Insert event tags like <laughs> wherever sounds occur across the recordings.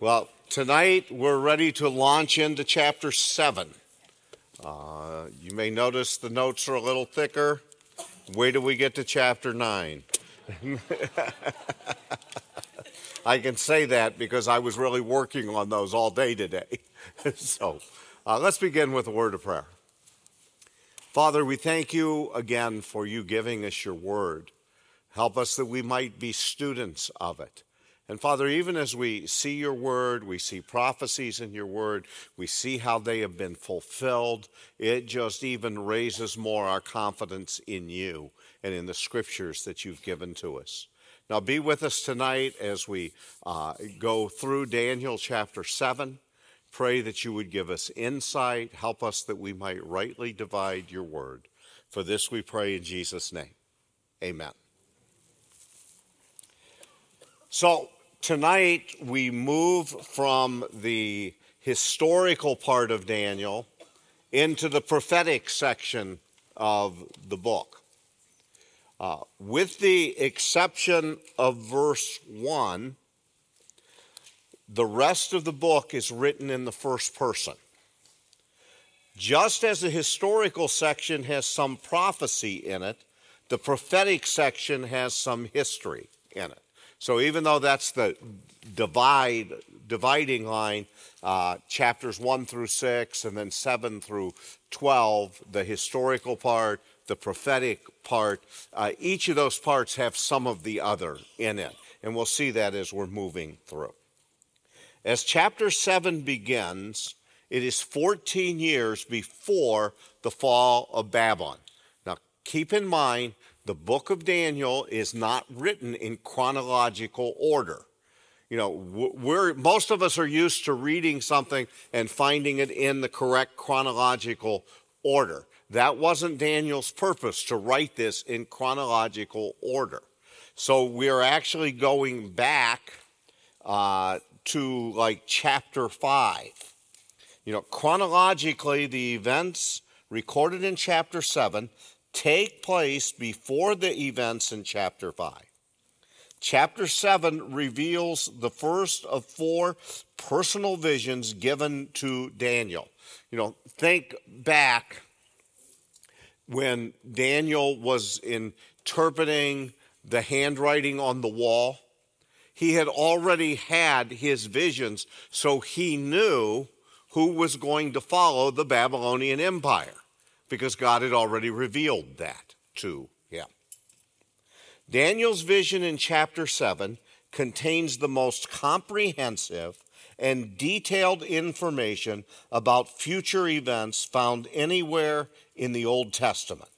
Well, tonight we're ready to launch into chapter 7. Uh, you may notice the notes are a little thicker. Wait till we get to chapter 9. <laughs> I can say that because I was really working on those all day today. <laughs> so uh, let's begin with a word of prayer. Father, we thank you again for you giving us your word. Help us that we might be students of it. And Father, even as we see your word, we see prophecies in your word, we see how they have been fulfilled, it just even raises more our confidence in you and in the scriptures that you've given to us. Now, be with us tonight as we uh, go through Daniel chapter 7. Pray that you would give us insight, help us that we might rightly divide your word. For this we pray in Jesus' name. Amen. So, tonight we move from the historical part of Daniel into the prophetic section of the book. Uh, with the exception of verse 1, the rest of the book is written in the first person. Just as the historical section has some prophecy in it, the prophetic section has some history in it. So even though that's the divide, dividing line, uh, chapters 1 through 6 and then 7 through 12, the historical part, the prophetic part, uh, each of those parts have some of the other in it. And we'll see that as we're moving through. As chapter 7 begins, it is 14 years before the fall of Babylon. Now, keep in mind, the book of Daniel is not written in chronological order. You know, we're, most of us are used to reading something and finding it in the correct chronological order. That wasn't Daniel's purpose to write this in chronological order. So we're actually going back uh, to like chapter 5. You know, chronologically, the events recorded in chapter 7 take place before the events in chapter 5. Chapter 7 reveals the first of four personal visions given to Daniel. You know, think back when Daniel was interpreting the handwriting on the wall. He had already had his visions, so he knew who was going to follow the Babylonian Empire because God had already revealed that to him. Daniel's vision in chapter 7 contains the most comprehensive and detailed information about future events found anywhere in the Old Testament.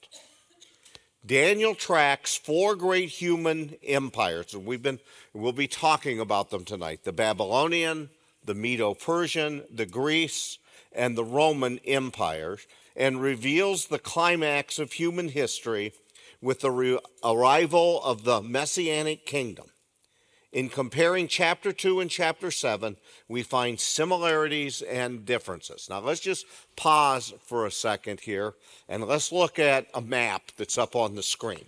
Daniel tracks four great human empires, and we've been we'll be talking about them tonight: the Babylonian, the Medo-Persian, the Greece, and the Roman empires and reveals the climax of human history with the re- arrival of the Messianic kingdom. In comparing chapter 2 and chapter 7, we find similarities and differences. Now, let's just pause for a second here and let's look at a map that's up on the screen.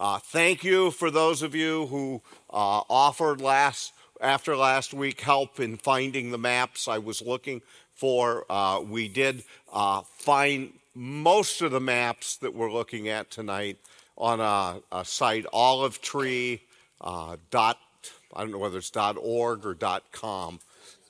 Uh, thank you for those of you who uh, offered last after last week help in finding the maps I was looking for. Uh, we did uh, find most of the maps that we're looking at tonight on a, a site, olivetree. Uh, dot, I don't know whether it's dot .org or dot .com,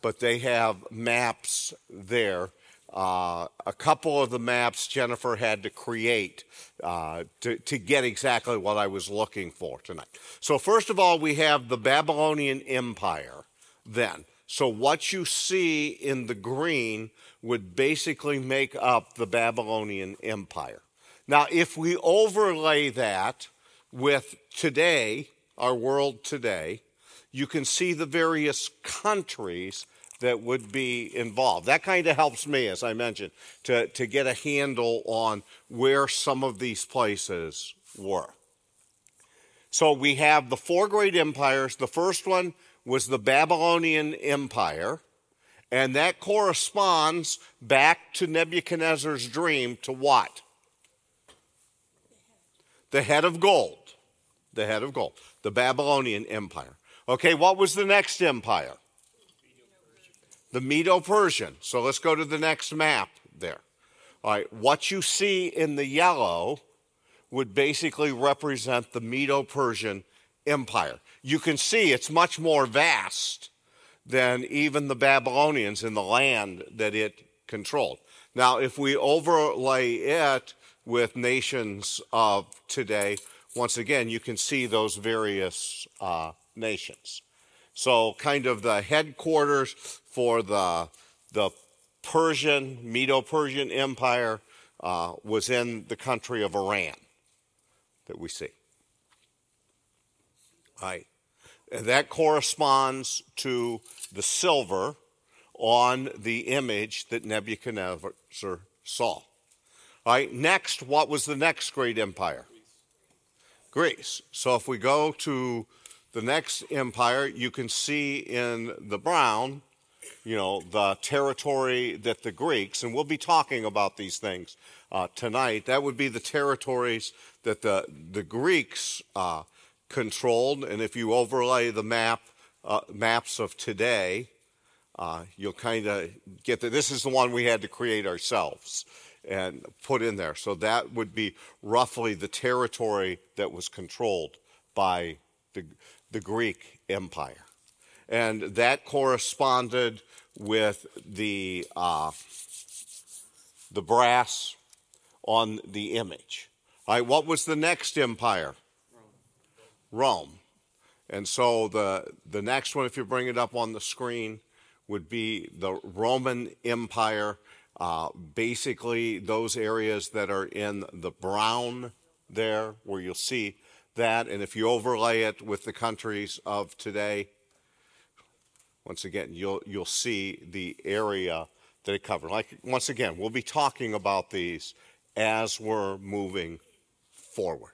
but they have maps there. Uh, a couple of the maps Jennifer had to create uh, to, to get exactly what I was looking for tonight. So, first of all, we have the Babylonian Empire then. So, what you see in the green would basically make up the Babylonian Empire. Now, if we overlay that with today, our world today, you can see the various countries that would be involved. That kind of helps me, as I mentioned, to, to get a handle on where some of these places were. So we have the four great empires. The first one was the Babylonian Empire, and that corresponds back to Nebuchadnezzar's dream to what? The head of gold. The head of gold. The Babylonian Empire. Okay, what was the next empire? the Medo Persian. So let's go to the next map there. All right, what you see in the yellow would basically represent the Medo Persian Empire. You can see it's much more vast than even the Babylonians in the land that it controlled. Now, if we overlay it with nations of today, once again, you can see those various uh, nations. So, kind of the headquarters for the, the Persian, Medo Persian Empire uh, was in the country of Iran that we see. Right. And that corresponds to the silver on the image that Nebuchadnezzar saw. All right, next, what was the next great empire? Greece. So if we go to the next empire, you can see in the brown, you know, the territory that the Greeks, and we'll be talking about these things uh, tonight, that would be the territories that the, the Greeks uh, controlled. And if you overlay the map, uh, maps of today, uh, you'll kind of get that this is the one we had to create ourselves and put in there. So that would be roughly the territory that was controlled by the, the Greek Empire. And that corresponded with the, uh, the brass on the image. All right, what was the next empire? Rome. And so the, the next one, if you bring it up on the screen, would be the Roman Empire. Uh, basically, those areas that are in the brown there, where you'll see that. And if you overlay it with the countries of today, once again, you'll, you'll see the area that it covered. Like, once again, we'll be talking about these as we're moving forward.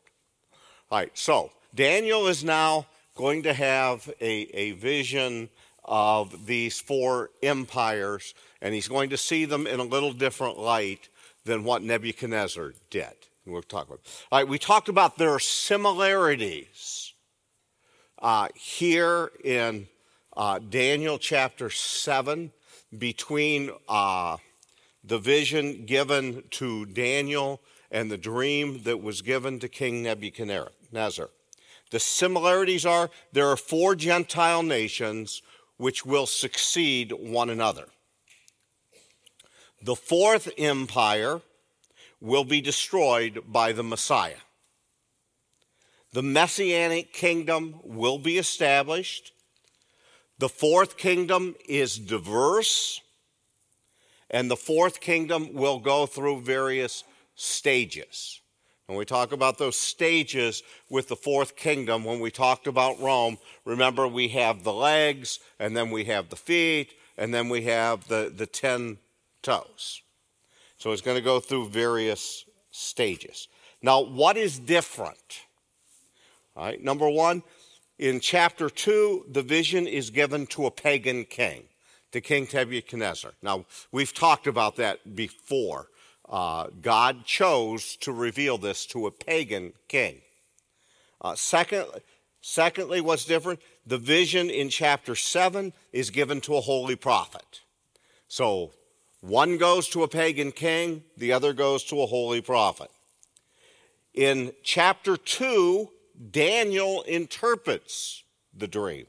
All right, so Daniel is now going to have a, a vision of these four empires, and he's going to see them in a little different light than what Nebuchadnezzar did. We'll talk about. All right, we talked about their similarities uh, here in uh, Daniel chapter seven between uh, the vision given to Daniel and the dream that was given to King Nebuchadnezzar. The similarities are there are four Gentile nations which will succeed one another. The fourth empire will be destroyed by the Messiah. The messianic kingdom will be established. The fourth kingdom is diverse, and the fourth kingdom will go through various stages. When we talk about those stages with the fourth kingdom, when we talked about Rome, remember we have the legs, and then we have the feet, and then we have the, the ten toes. So it's going to go through various stages. Now, what is different? All right, number one, in chapter two, the vision is given to a pagan king, to King Nebuchadnezzar. Now, we've talked about that before uh, God chose to reveal this to a pagan king. Uh, second, secondly, what's different? The vision in chapter 7 is given to a holy prophet. So one goes to a pagan king, the other goes to a holy prophet. In chapter 2, Daniel interprets the dream.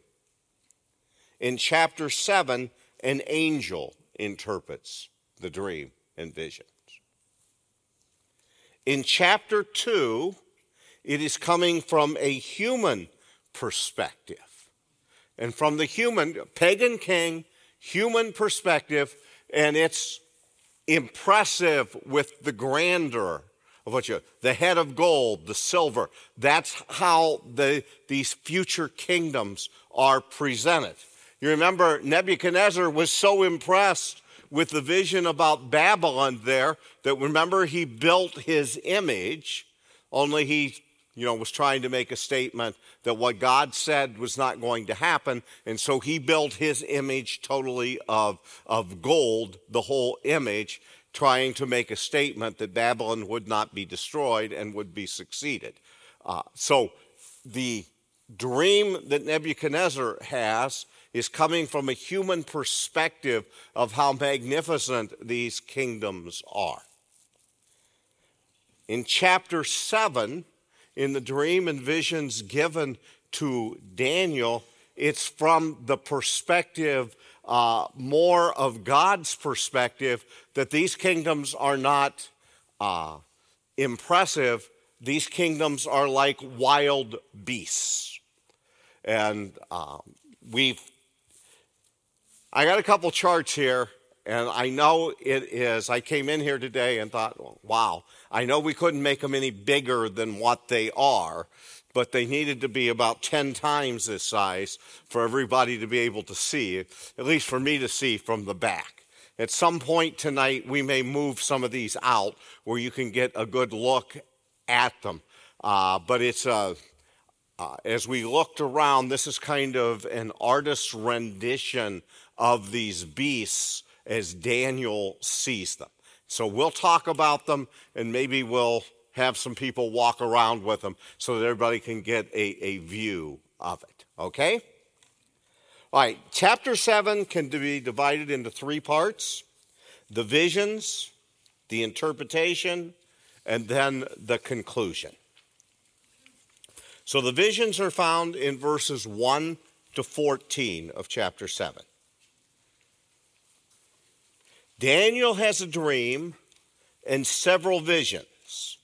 In chapter 7, an angel interprets the dream and vision. In chapter 2, it is coming from a human perspective. And from the human, pagan king, human perspective, and it's impressive with the grandeur of what you, the head of gold, the silver. That's how the, these future kingdoms are presented. You remember Nebuchadnezzar was so impressed with the vision about Babylon there that remember he built his image, only he you know, was trying to make a statement that what God said was not going to happen. And so he built his image totally of, of gold, the whole image, trying to make a statement that Babylon would not be destroyed and would be succeeded. Uh, so the dream that Nebuchadnezzar has is coming from a human perspective of how magnificent these kingdoms are. In chapter 7, in the dream and visions given to Daniel, it's from the perspective, uh, more of God's perspective, that these kingdoms are not uh, impressive. These kingdoms are like wild beasts. And uh, we've, I got a couple charts here, and I know it is. I came in here today and thought, wow, I know we couldn't make them any bigger than what they are, but they needed to be about 10 times this size for everybody to be able to see, at least for me to see from the back. At some point tonight, we may move some of these out where you can get a good look at them. Uh, but it's a, uh, as we looked around, this is kind of an artist's rendition of these beasts as Daniel sees them. So we'll talk about them and maybe we'll have some people walk around with them so that everybody can get a, a view of it. Okay? All right, chapter 7 can be divided into three parts the visions, the interpretation, and then the conclusion. So the visions are found in verses 1 to 14 of chapter 7. Daniel has a dream and several visions.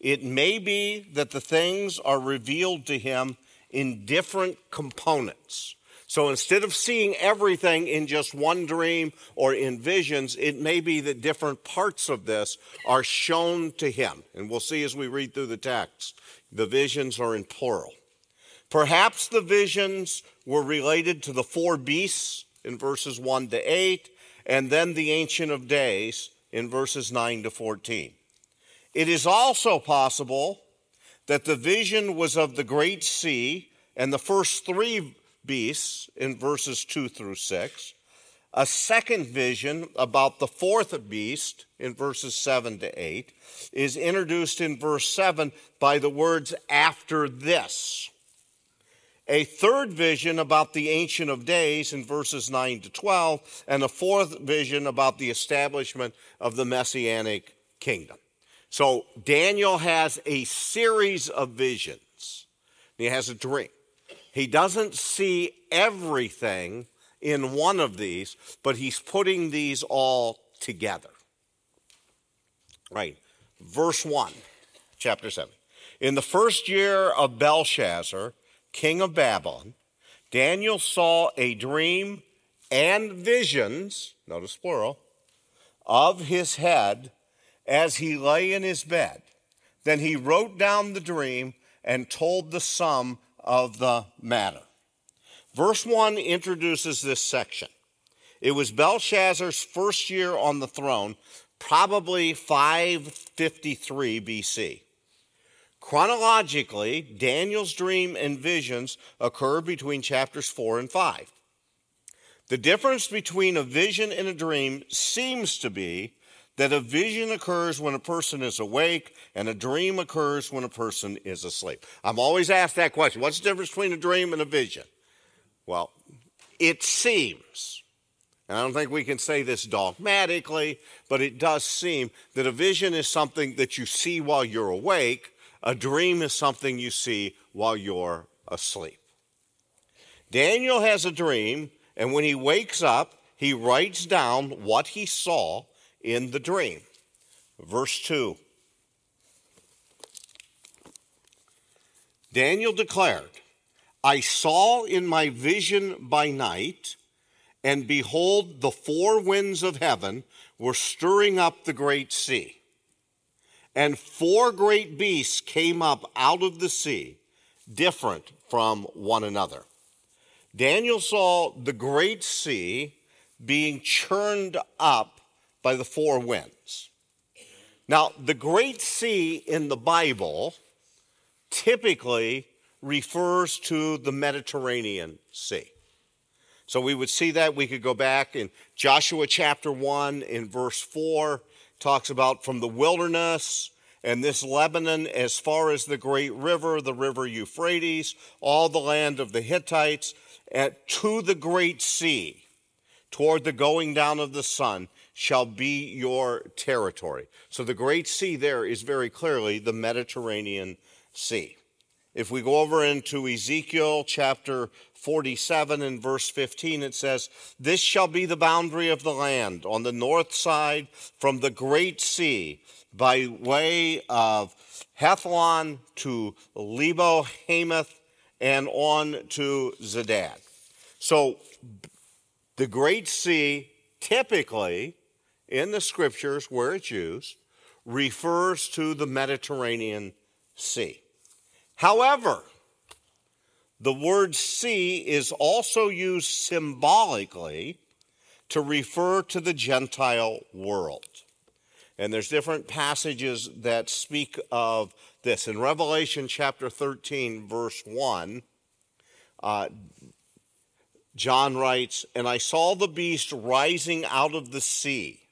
It may be that the things are revealed to him in different components. So instead of seeing everything in just one dream or in visions, it may be that different parts of this are shown to him. And we'll see as we read through the text, the visions are in plural. Perhaps the visions were related to the four beasts in verses 1 to 8, and then the Ancient of Days in verses 9 to 14. It is also possible that the vision was of the great sea and the first three beasts in verses 2 through 6, a second vision about the fourth beast in verses 7 to 8 is introduced in verse 7 by the words after this. A third vision about the Ancient of Days in verses 9 to 12, and a fourth vision about the establishment of the Messianic kingdom. So Daniel has a series of visions. He has a dream. He doesn't see everything in one of these, but he's putting these all together. Right. Verse 1, chapter 7. In the first year of Belshazzar, king of Babylon, Daniel saw a dream and visions, notice plural, of his head as he lay in his bed. Then he wrote down the dream and told the sum of the matter. Verse 1 introduces this section. It was Belshazzar's first year on the throne, probably 553 BC. Chronologically, Daniel's dream and visions occur between chapters 4 and 5. The difference between a vision and a dream seems to be that a vision occurs when a person is awake and a dream occurs when a person is asleep. I'm always asked that question what's the difference between a dream and a vision? Well, it seems, and I don't think we can say this dogmatically, but it does seem that a vision is something that you see while you're awake, a dream is something you see while you're asleep. Daniel has a dream, and when he wakes up, he writes down what he saw in the dream. Verse 2 Daniel declared, I saw in my vision by night, and behold, the four winds of heaven were stirring up the great sea. And four great beasts came up out of the sea, different from one another. Daniel saw the great sea being churned up by the four winds. Now, the Great Sea in the Bible typically refers to the Mediterranean Sea. So we would see that. We could go back in Joshua chapter 1 in verse 4, talks about from the wilderness and this Lebanon as far as the great river, the river Euphrates, all the land of the Hittites, at, to the great sea, toward the going down of the sun, shall be your territory. So the great sea there is very clearly the Mediterranean Sea. If we go over into Ezekiel chapter 47 and verse 15, it says, This shall be the boundary of the land on the north side from the great sea by way of Hethlon to Lebo Hamath and on to Zedad. So the Great Sea typically in the scriptures where it's used refers to the Mediterranean Sea. However, the word sea is also used symbolically to refer to the Gentile world. And there's different passages that speak of this. In Revelation chapter 13, verse 1, uh, John writes, And I saw the beast rising out of the sea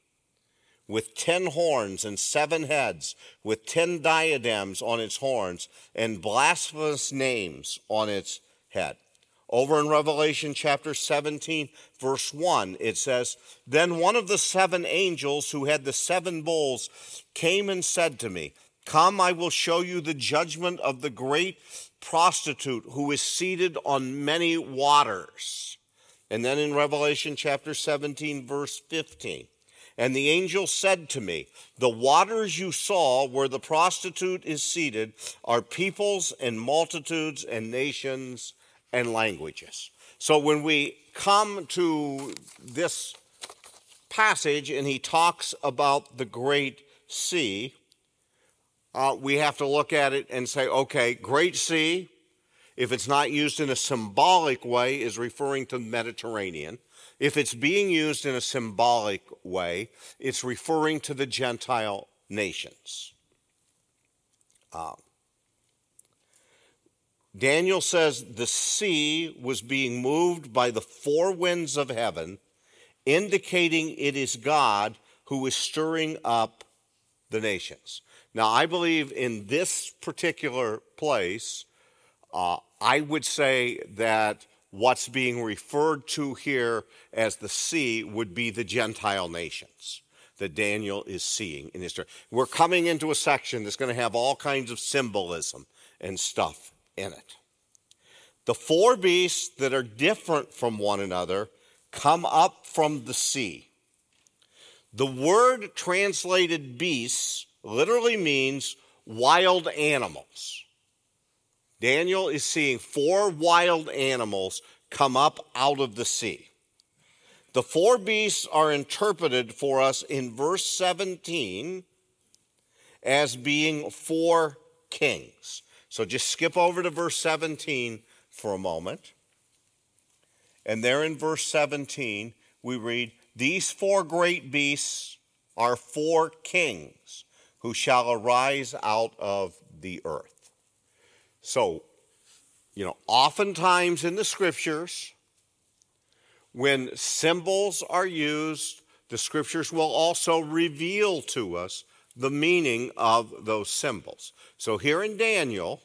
with ten horns and seven heads, with ten diadems on its horns, and blasphemous names on its head. Over in Revelation chapter 17, verse 1, it says, Then one of the seven angels who had the seven bowls came and said to me, Come, I will show you the judgment of the great prostitute who is seated on many waters. And then in Revelation chapter 17, verse 15, and the angel said to me, The waters you saw where the prostitute is seated are peoples and multitudes and nations and languages. So when we come to this passage and he talks about the great sea, uh, we have to look at it and say, okay, great sea, if it's not used in a symbolic way, is referring to Mediterranean. If it's being used in a symbolic way, it's referring to the Gentile nations. Uh, Daniel says the sea was being moved by the four winds of heaven, indicating it is God who is stirring up the nations. Now, I believe in this particular place, uh, I would say that what's being referred to here as the sea would be the Gentile nations that Daniel is seeing in history. We're coming into a section that's going to have all kinds of symbolism and stuff in it. The four beasts that are different from one another come up from the sea. The word translated beasts literally means wild animals. Daniel is seeing four wild animals come up out of the sea. The four beasts are interpreted for us in verse 17 as being four kings. So just skip over to verse 17 for a moment. And there in verse 17, we read, These four great beasts are four kings who shall arise out of the earth. So, you know, oftentimes in the scriptures, when symbols are used, the scriptures will also reveal to us the meaning of those symbols. So here in Daniel,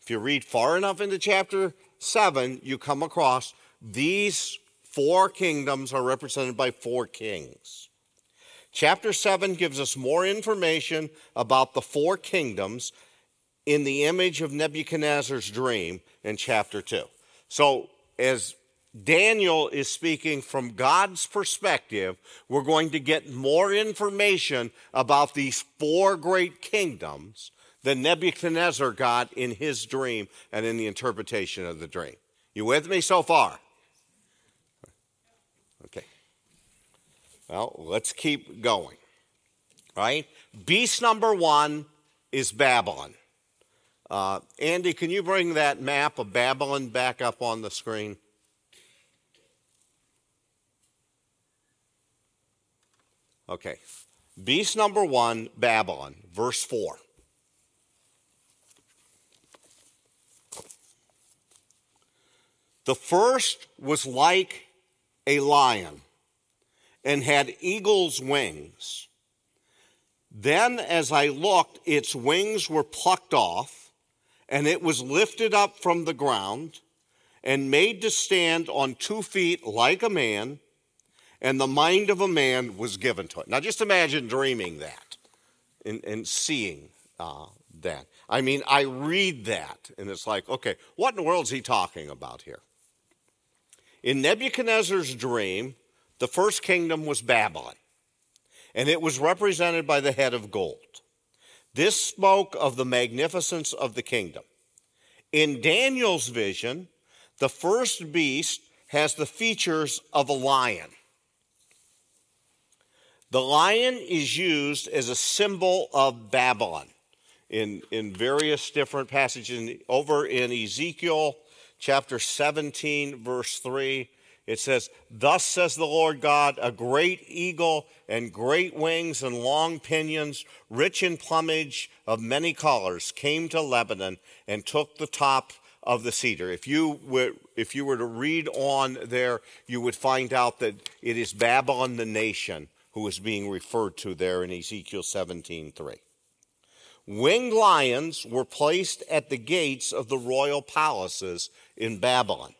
if you read far enough into chapter 7, you come across these four kingdoms are represented by four kings. Chapter 7 gives us more information about the four kingdoms in the image of Nebuchadnezzar's dream in chapter 2. So, as Daniel is speaking from God's perspective, we're going to get more information about these four great kingdoms that Nebuchadnezzar got in his dream and in the interpretation of the dream. You with me so far? Okay. Well, let's keep going. Right? Beast number one is Babylon. Uh, Andy, can you bring that map of Babylon back up on the screen? Okay. Beast number one, Babylon, verse 4. The first was like a lion and had eagle's wings. Then, as I looked, its wings were plucked off and it was lifted up from the ground, and made to stand on two feet like a man, and the mind of a man was given to it. Now, just imagine dreaming that and, and seeing uh, that. I mean, I read that, and it's like, okay, what in the world is he talking about here? In Nebuchadnezzar's dream, the first kingdom was Babylon, and it was represented by the head of gold. This spoke of the magnificence of the kingdom. In Daniel's vision, the first beast has the features of a lion. The lion is used as a symbol of Babylon in, in various different passages. Over in Ezekiel chapter 17, verse 3, it says, Thus says the Lord God, a great eagle and great wings and long pinions, rich in plumage of many colors, came to Lebanon and took the top of the cedar. If you were, if you were to read on there, you would find out that it is Babylon the nation who is being referred to there in Ezekiel 17:3. Winged lions were placed at the gates of the royal palaces in Babylon.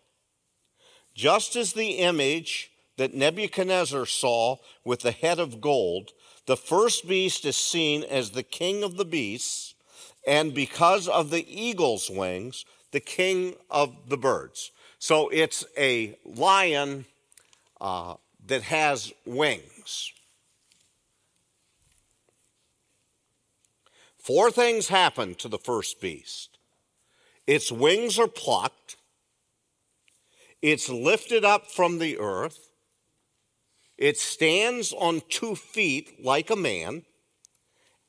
Just as the image that Nebuchadnezzar saw with the head of gold, the first beast is seen as the king of the beasts, and because of the eagle's wings, the king of the birds. So it's a lion uh, that has wings. Four things happen to the first beast its wings are plucked, it's lifted up from the earth. It stands on two feet like a man,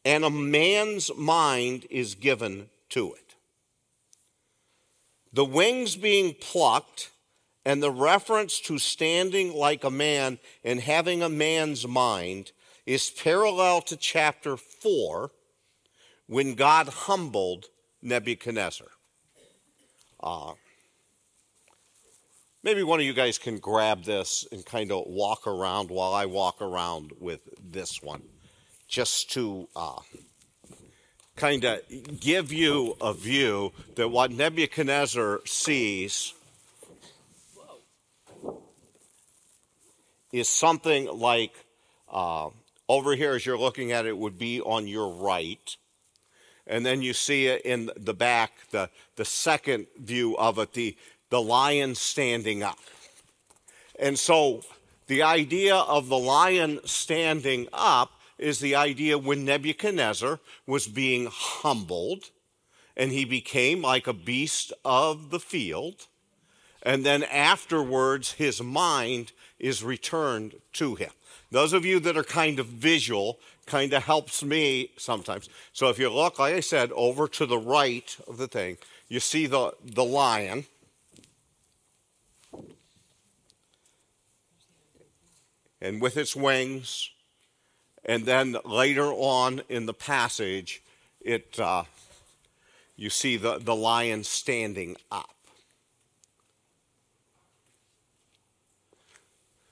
and a man's mind is given to it. The wings being plucked and the reference to standing like a man and having a man's mind is parallel to chapter 4 when God humbled Nebuchadnezzar. Uh, Maybe one of you guys can grab this and kind of walk around while I walk around with this one, just to uh, kind of give you a view that what Nebuchadnezzar sees is something like uh, over here, as you're looking at it, would be on your right. And then you see it in the back, the, the second view of it, the, the lion standing up. And so the idea of the lion standing up is the idea when Nebuchadnezzar was being humbled and he became like a beast of the field. And then afterwards, his mind is returned to him. Those of you that are kind of visual kind of helps me sometimes. So if you look, like I said, over to the right of the thing, you see the, the lion and with its wings. And then later on in the passage, it, uh, you see the, the lion standing up.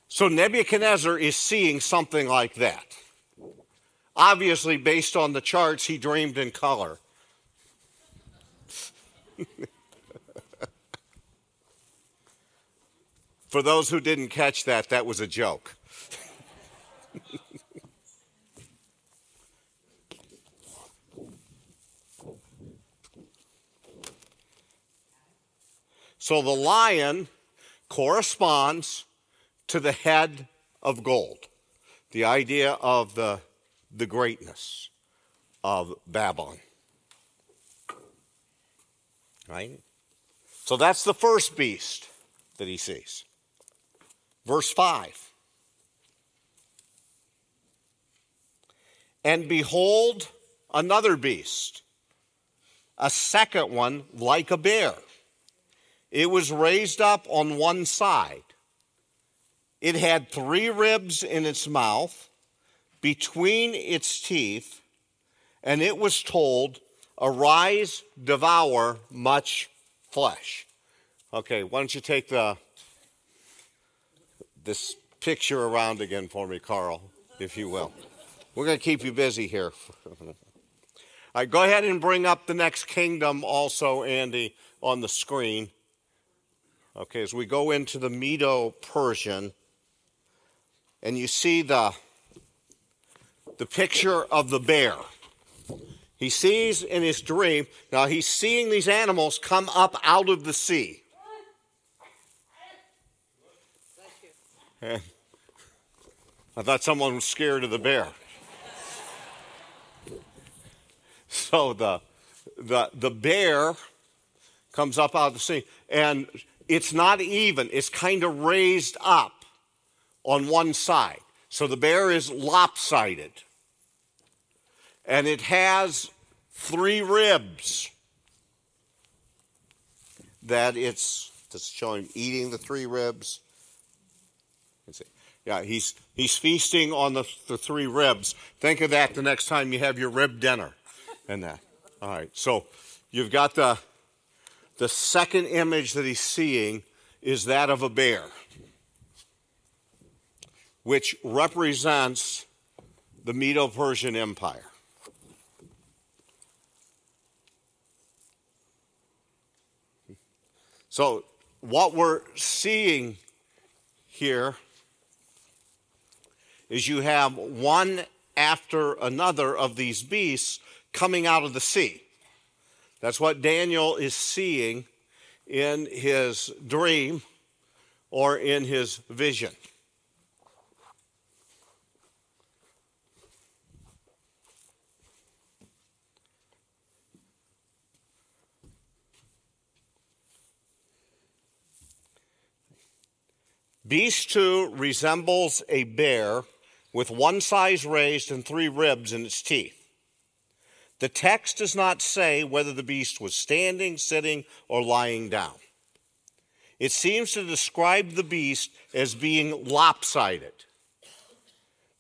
So Nebuchadnezzar is seeing something like that. Obviously, based on the charts, he dreamed in color. <laughs> For those who didn't catch that, that was a joke. So the lion corresponds to the head of gold, the idea of the, the greatness of Babylon. Right? So that's the first beast that he sees. Verse 5. And behold, another beast, a second one like a bear. It was raised up on one side. It had three ribs in its mouth, between its teeth, and it was told, Arise, devour much flesh. Okay, why don't you take the this picture around again for me, Carl, if you will. We're going to keep you busy here. <laughs> All right, go ahead and bring up the next kingdom also, Andy, on the screen. Okay, as we go into the Medo Persian, and you see the, the picture of the bear. He sees in his dream, now he's seeing these animals come up out of the sea. And <laughs> I thought someone was scared of the bear. <laughs> so the, the, the bear comes up out of the sea, and it's not even, it's kind of raised up on one side. So the bear is lopsided. And it has three ribs that it's just showing eating the three ribs. Yeah, he's he's feasting on the, the three ribs. Think of that the next time you have your rib dinner and that. All right. So you've got the the second image that he's seeing is that of a bear, which represents the Medo Persian Empire. So, what we're seeing here is you have one after another of these beasts coming out of the sea. That's what Daniel is seeing in his dream or in his vision. Beast 2 resembles a bear with one size raised and three ribs in its teeth. The text does not say whether the beast was standing, sitting, or lying down. It seems to describe the beast as being lopsided.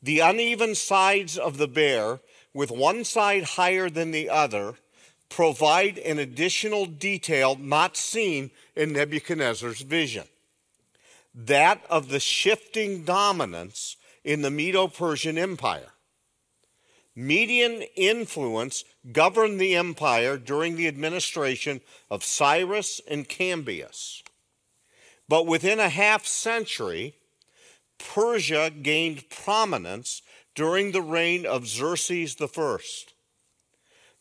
The uneven sides of the bear, with one side higher than the other, provide an additional detail not seen in Nebuchadnezzar's vision that of the shifting dominance in the Medo Persian Empire. Median influence governed the empire during the administration of Cyrus and Cambyses. But within a half century, Persia gained prominence during the reign of Xerxes I.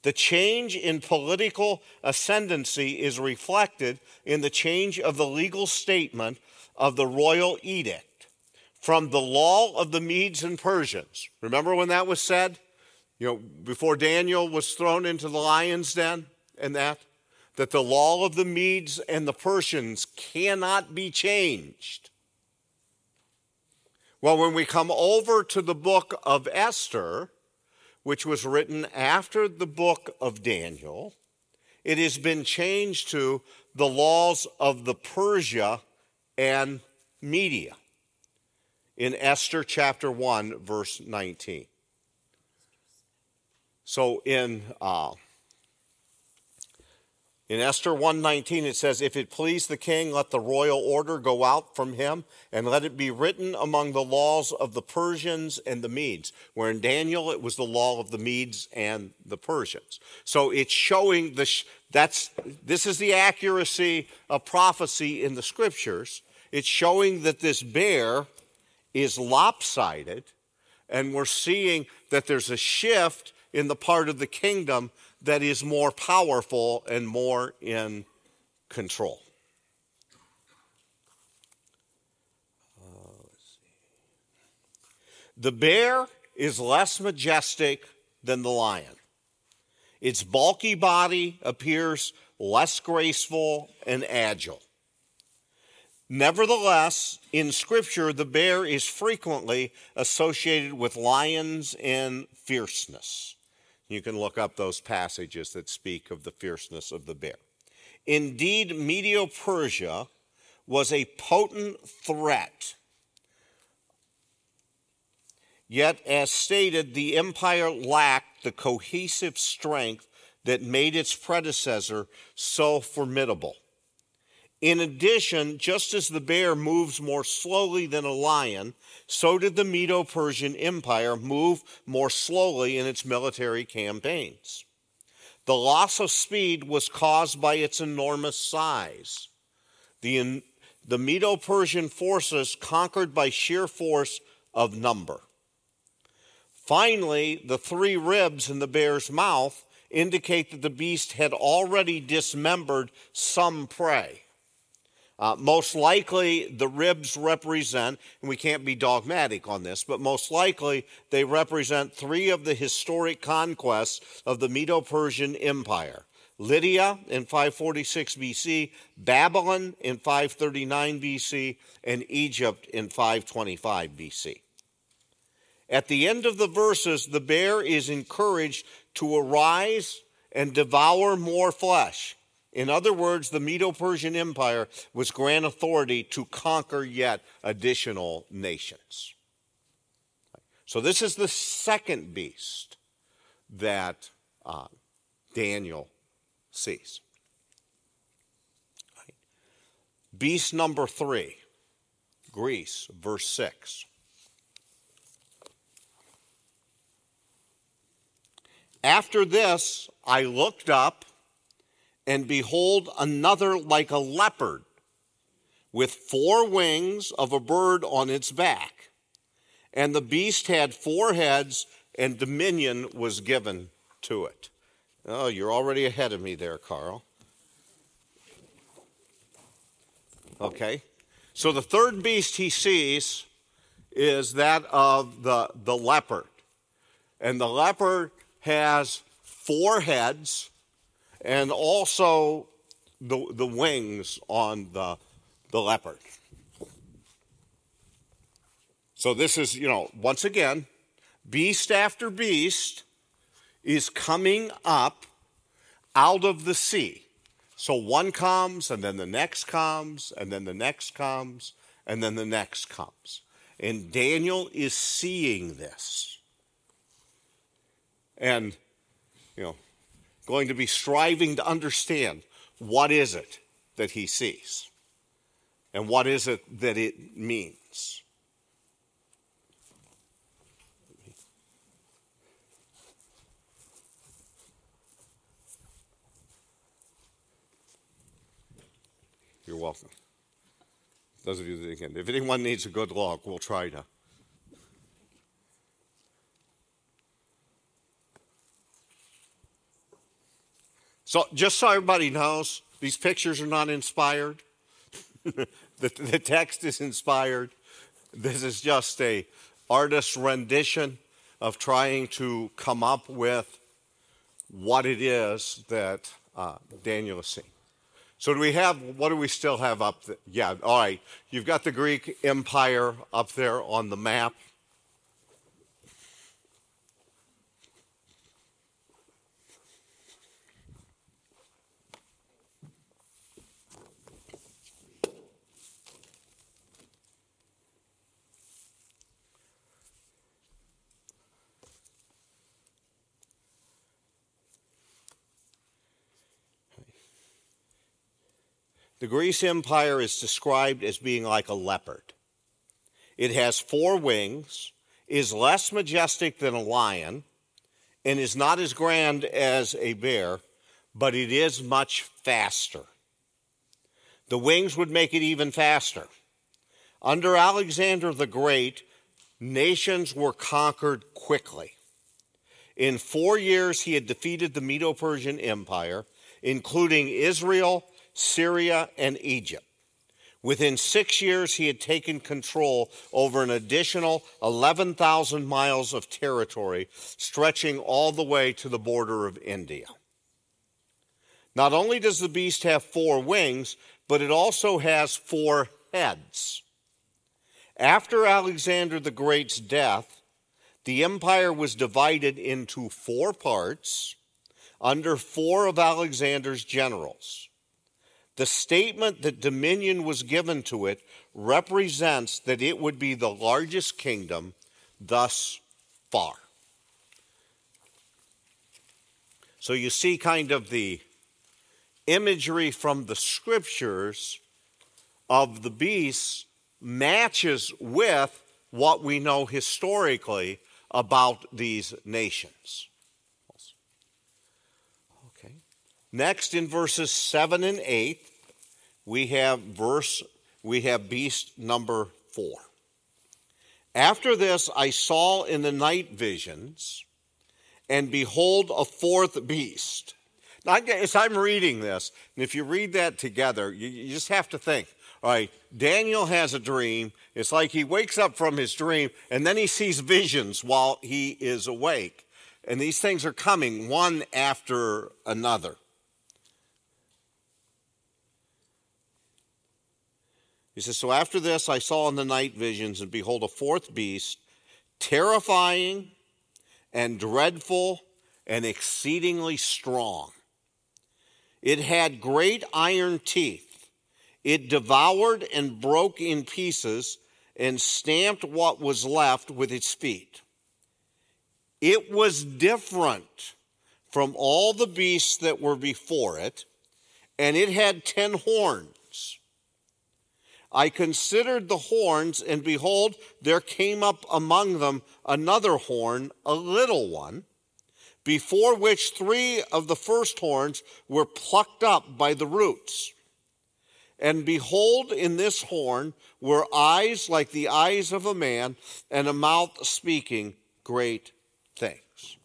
The change in political ascendancy is reflected in the change of the legal statement of the royal edict from the law of the Medes and Persians. Remember when that was said? You know, before Daniel was thrown into the lion's den and that? That the law of the Medes and the Persians cannot be changed. Well, when we come over to the book of Esther, which was written after the book of Daniel, it has been changed to the laws of the Persia and Media in Esther chapter 1, verse 19. So in uh, in Esther 1:19 it says if it please the king let the royal order go out from him and let it be written among the laws of the Persians and the Medes where in Daniel it was the law of the Medes and the Persians. So it's showing the that's this is the accuracy of prophecy in the scriptures. It's showing that this bear is lopsided and we're seeing that there's a shift in the part of the kingdom that is more powerful and more in control. Uh, the bear is less majestic than the lion. Its bulky body appears less graceful and agile. Nevertheless, in Scripture, the bear is frequently associated with lions and fierceness. You can look up those passages that speak of the fierceness of the bear. Indeed, Medo Persia was a potent threat. Yet, as stated, the empire lacked the cohesive strength that made its predecessor so formidable. In addition, just as the bear moves more slowly than a lion, so did the Medo Persian Empire move more slowly in its military campaigns. The loss of speed was caused by its enormous size. The, the Medo Persian forces conquered by sheer force of number. Finally, the three ribs in the bear's mouth indicate that the beast had already dismembered some prey. Uh, most likely, the ribs represent, and we can't be dogmatic on this, but most likely they represent three of the historic conquests of the Medo Persian Empire Lydia in 546 BC, Babylon in 539 BC, and Egypt in 525 BC. At the end of the verses, the bear is encouraged to arise and devour more flesh. In other words, the Medo Persian Empire was granted authority to conquer yet additional nations. So, this is the second beast that uh, Daniel sees. Beast number three, Greece, verse 6. After this, I looked up and behold another like a leopard with four wings of a bird on its back. And the beast had four heads, and dominion was given to it. Oh, you're already ahead of me there, Carl. Okay. So the third beast he sees is that of the, the leopard. And the leopard has four heads and also the, the wings on the, the leopard. So this is, you know, once again, beast after beast is coming up out of the sea. So one comes, and then the next comes, and then the next comes, and then the next comes. And Daniel is seeing this. And, you know, going to be striving to understand what is it that he sees and what is it that it means. You're welcome. Those of you that can. If anyone needs a good log, we'll try to So, just so everybody knows, these pictures are not inspired. <laughs> the, the text is inspired. This is just a artist's rendition of trying to come up with what it is that uh, Daniel is seeing. So, do we have, what do we still have up there? Yeah, all right. You've got the Greek Empire up there on the map. The Greece Empire is described as being like a leopard. It has four wings, is less majestic than a lion, and is not as grand as a bear, but it is much faster. The wings would make it even faster. Under Alexander the Great, nations were conquered quickly. In four years, he had defeated the Medo Persian Empire, including Israel Syria, and Egypt. Within six years, he had taken control over an additional 11,000 miles of territory, stretching all the way to the border of India. Not only does the beast have four wings, but it also has four heads. After Alexander the Great's death, the empire was divided into four parts under four of Alexander's generals. The statement that dominion was given to it represents that it would be the largest kingdom thus far. So you see kind of the imagery from the scriptures of the beast matches with what we know historically about these nations. Next, in verses 7 and 8, we have verse we have beast number four. After this, I saw in the night visions, and behold, a fourth beast. Now, as I'm reading this, and if you read that together, you, you just have to think all right, Daniel has a dream. It's like he wakes up from his dream and then he sees visions while he is awake. And these things are coming one after another. He says, So after this I saw in the night visions, and behold, a fourth beast, terrifying and dreadful and exceedingly strong. It had great iron teeth it devoured and broke in pieces and stamped what was left with its feet. It was different from all the beasts that were before it, and it had ten horns. I considered the horns, and behold, there came up among them another horn, a little one, before which three of the first horns were plucked up by the roots. And behold, in this horn were eyes like the eyes of a man, and a mouth speaking great things.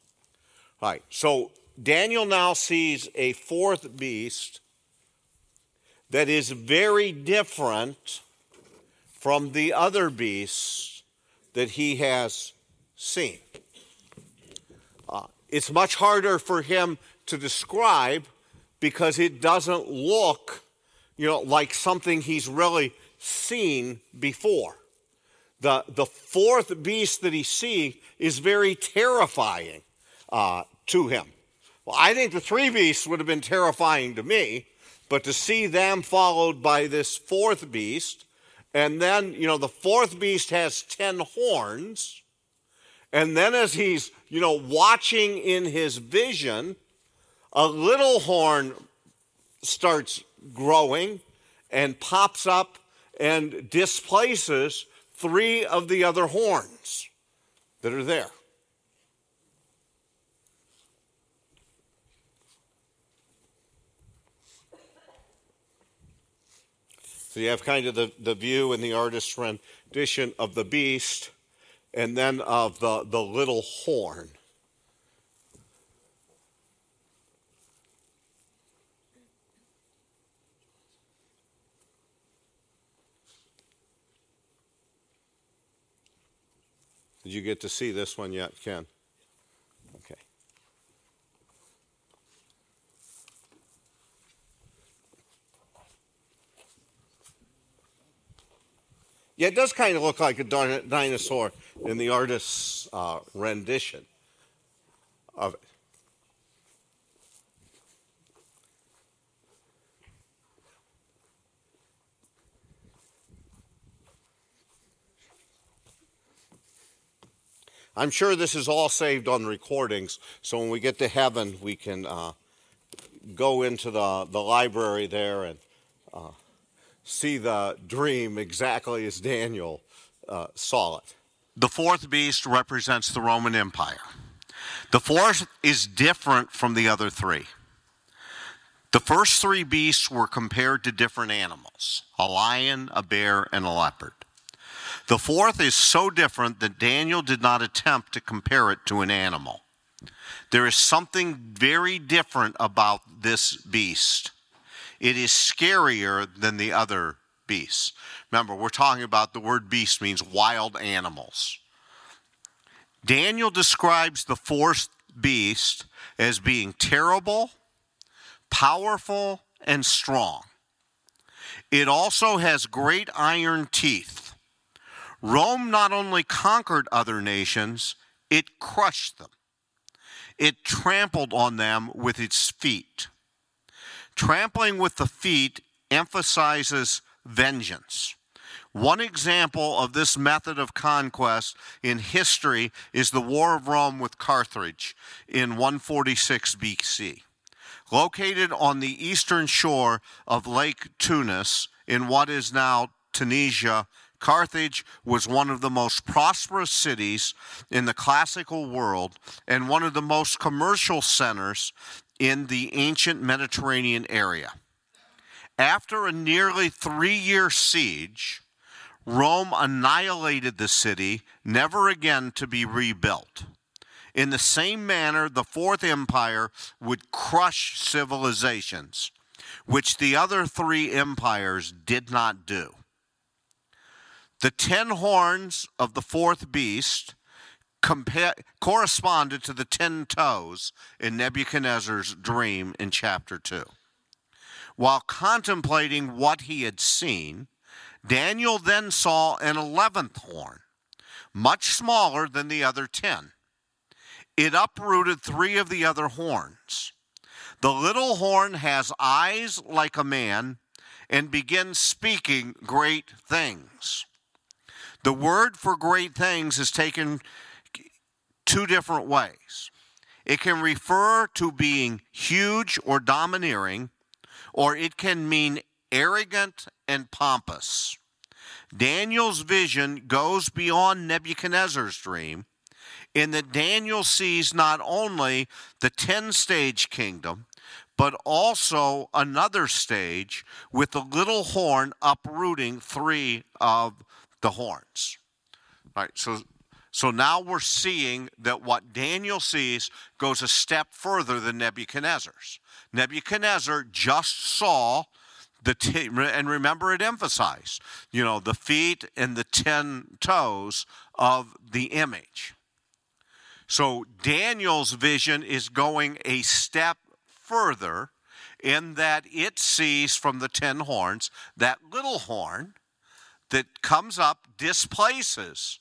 All right, so Daniel now sees a fourth beast that is very different from the other beasts that he has seen. Uh, it's much harder for him to describe because it doesn't look you know, like something he's really seen before. The, the fourth beast that he's seeing is very terrifying uh, to him. Well, I think the three beasts would have been terrifying to me, but to see them followed by this fourth beast, and then, you know, the fourth beast has 10 horns, and then as he's, you know, watching in his vision, a little horn starts growing and pops up and displaces three of the other horns that are there. So you have kind of the, the view in the artist's rendition of the beast and then of the, the little horn. Did you get to see this one yet, Ken? Yeah, it does kind of look like a dinosaur in the artist's uh, rendition of it. I'm sure this is all saved on recordings, so when we get to heaven, we can uh, go into the, the library there and uh, see the dream exactly as Daniel uh, saw it. The fourth beast represents the Roman Empire. The fourth is different from the other three. The first three beasts were compared to different animals a lion, a bear, and a leopard. The fourth is so different that Daniel did not attempt to compare it to an animal. There is something very different about this beast. It is scarier than the other beasts. Remember, we're talking about the word beast means wild animals. Daniel describes the fourth beast as being terrible, powerful, and strong. It also has great iron teeth. Rome not only conquered other nations, it crushed them. It trampled on them with its feet. Trampling with the feet emphasizes vengeance. One example of this method of conquest in history is the War of Rome with Carthage in 146 BC. Located on the eastern shore of Lake Tunis in what is now Tunisia Carthage was one of the most prosperous cities in the classical world and one of the most commercial centers in the ancient Mediterranean area. After a nearly three year siege, Rome annihilated the city, never again to be rebuilt. In the same manner, the Fourth Empire would crush civilizations, which the other three empires did not do. The ten horns of the fourth beast compare, corresponded to the ten toes in Nebuchadnezzar's dream in chapter 2. While contemplating what he had seen, Daniel then saw an eleventh horn, much smaller than the other ten. It uprooted three of the other horns. The little horn has eyes like a man and begins speaking great things. The word for great things is taken two different ways. It can refer to being huge or domineering, or it can mean arrogant and pompous. Daniel's vision goes beyond Nebuchadnezzar's dream in that Daniel sees not only the 10 stage kingdom, but also another stage with the little horn uprooting three of the horns. All right, so so now we're seeing that what Daniel sees goes a step further than Nebuchadnezzar's. Nebuchadnezzar just saw the t- and remember it emphasized, you know, the feet and the 10 toes of the image. So Daniel's vision is going a step further in that it sees from the 10 horns that little horn that comes up displaces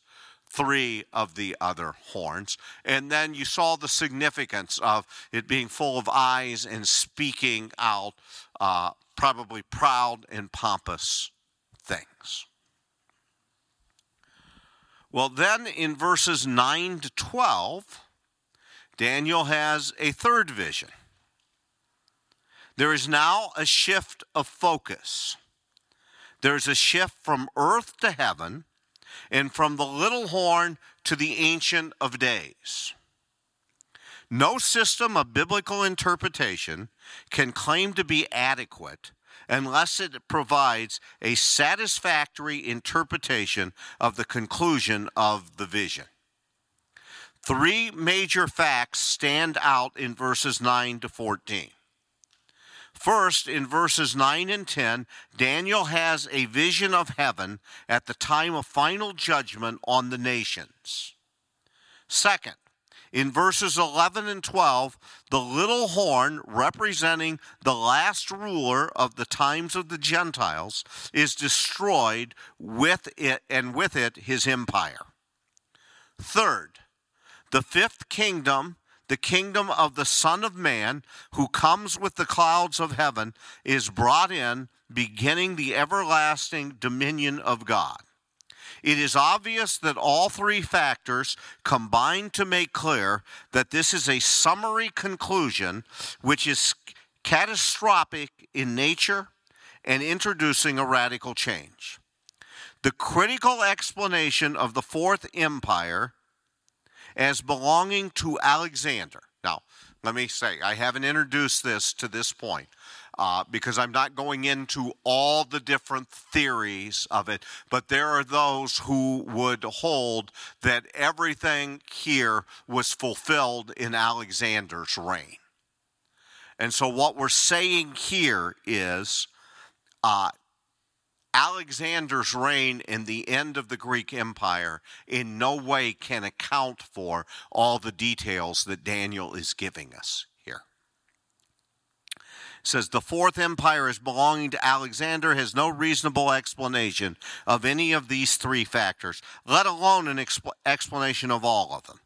three of the other horns. And then you saw the significance of it being full of eyes and speaking out, uh, probably proud and pompous things. Well, then in verses 9 to 12, Daniel has a third vision. There is now a shift of focus. There's a shift from earth to heaven and from the little horn to the Ancient of Days. No system of biblical interpretation can claim to be adequate unless it provides a satisfactory interpretation of the conclusion of the vision. Three major facts stand out in verses 9 to 14. First, in verses 9 and 10, Daniel has a vision of heaven at the time of final judgment on the nations. Second, in verses 11 and 12, the little horn representing the last ruler of the times of the Gentiles is destroyed with it and with it his empire. Third, the fifth kingdom the kingdom of the Son of Man, who comes with the clouds of heaven, is brought in, beginning the everlasting dominion of God. It is obvious that all three factors combine to make clear that this is a summary conclusion which is catastrophic in nature and introducing a radical change. The critical explanation of the Fourth Empire as belonging to Alexander. Now, let me say, I haven't introduced this to this point. Uh, because I'm not going into all the different theories of it, but there are those who would hold that everything here was fulfilled in Alexander's reign. And so, what we're saying here is uh, Alexander's reign and the end of the Greek Empire in no way can account for all the details that Daniel is giving us here. It says the fourth empire is belonging to Alexander has no reasonable explanation of any of these three factors, let alone an expl- explanation of all of them.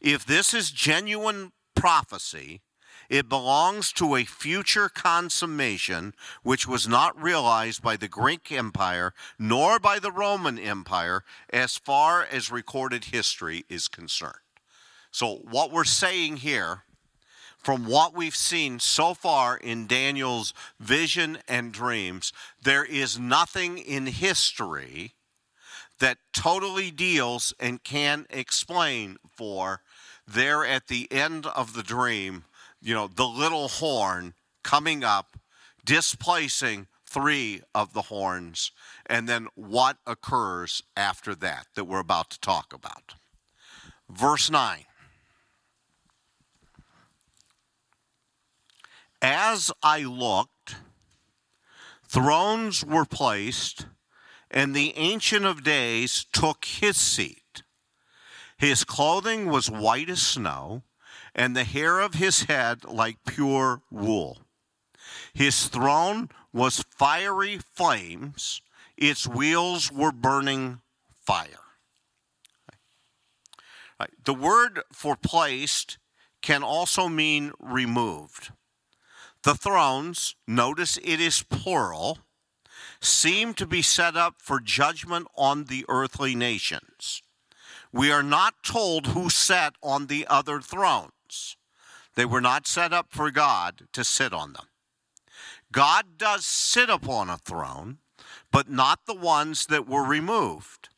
If this is genuine prophecy, it belongs to a future consummation which was not realized by the Greek Empire nor by the Roman Empire as far as recorded history is concerned. So, what we're saying here, from what we've seen so far in Daniel's vision and dreams, there is nothing in history that totally deals and can explain for there at the end of the dream you know, the little horn coming up displacing three of the horns, and then what occurs after that that we're about to talk about. Verse 9. As I looked, thrones were placed, and the Ancient of Days took his seat. His clothing was white as snow, and the hair of his head like pure wool. His throne was fiery flames, its wheels were burning fire. The word for placed can also mean removed. The thrones, notice it is plural, seem to be set up for judgment on the earthly nations. We are not told who sat on the other thrones. They were not set up for God to sit on them. God does sit upon a throne, but not the ones that were removed.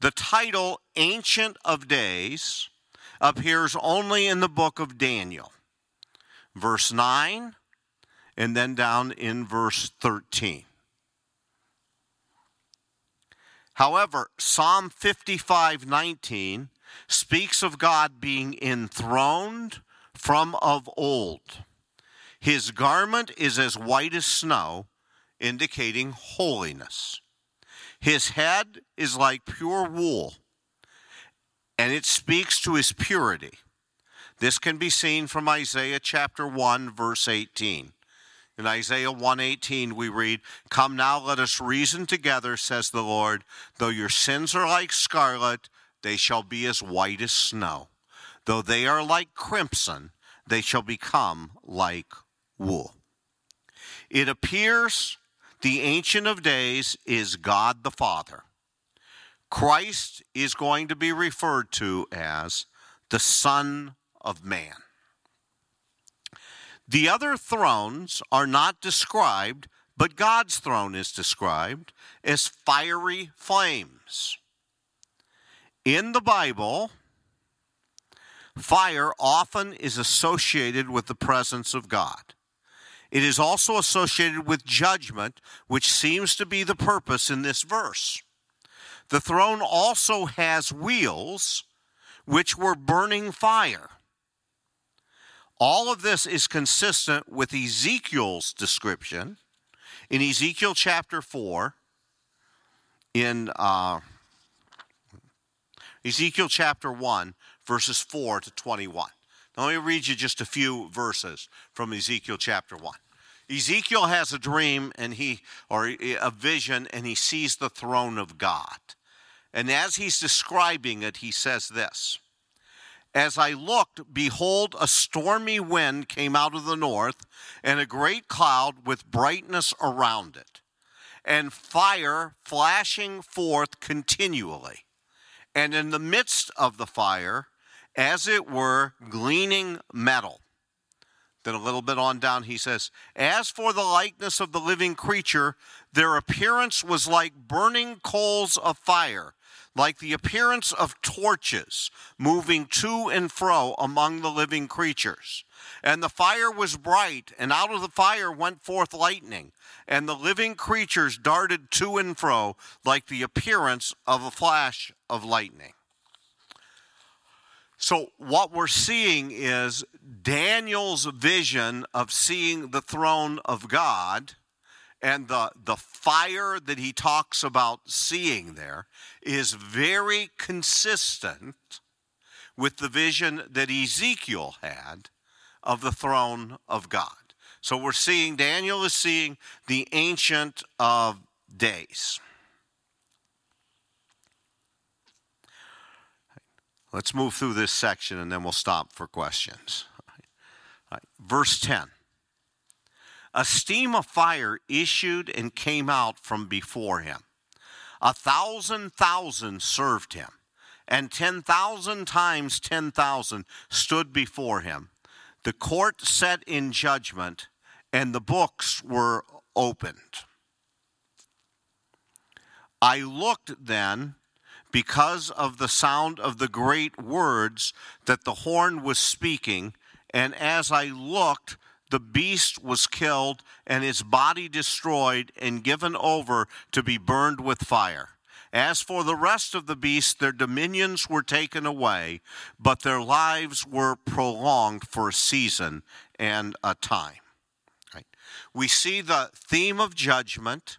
The title Ancient of Days appears only in the book of Daniel, verse 9, and then down in verse 13. However, Psalm 55 19 speaks of God being enthroned from of old. His garment is as white as snow, indicating holiness. His head is like pure wool, and it speaks to his purity. This can be seen from Isaiah chapter 1 verse 18. In Isaiah 118 we read, "Come now let us reason together," says the Lord, "though your sins are like scarlet, they shall be as white as snow. Though they are like crimson, they shall become like wool. It appears the Ancient of Days is God the Father. Christ is going to be referred to as the Son of Man. The other thrones are not described, but God's throne is described as fiery flames. In the Bible, fire often is associated with the presence of God. It is also associated with judgment, which seems to be the purpose in this verse. The throne also has wheels, which were burning fire. All of this is consistent with Ezekiel's description in Ezekiel chapter 4, in uh, Ezekiel chapter 1, verses 4 to 21. Now, let me read you just a few verses from Ezekiel chapter 1. Ezekiel has a dream and he or a vision and he sees the throne of God. And as he's describing it, he says this. As I looked, behold, a stormy wind came out of the north, and a great cloud with brightness around it, and fire flashing forth continually. And in the midst of the fire, as it were, gleaning metal. Then a little bit on down, he says, As for the likeness of the living creature, their appearance was like burning coals of fire, like the appearance of torches moving to and fro among the living creatures. And the fire was bright, and out of the fire went forth lightning, and the living creatures darted to and fro like the appearance of a flash of lightning. So, what we're seeing is Daniel's vision of seeing the throne of God and the, the fire that he talks about seeing there is very consistent with the vision that Ezekiel had of the throne of God. So, we're seeing, Daniel is seeing the Ancient of Days. Let's move through this section and then we'll stop for questions. Verse 10 A steam of fire issued and came out from before him. A thousand thousand served him, and ten thousand times ten thousand stood before him. The court set in judgment, and the books were opened. I looked then because of the sound of the great words that the horn was speaking. And as I looked, the beast was killed and his body destroyed and given over to be burned with fire. As for the rest of the beasts, their dominions were taken away, but their lives were prolonged for a season and a time. Right? We see the theme of judgment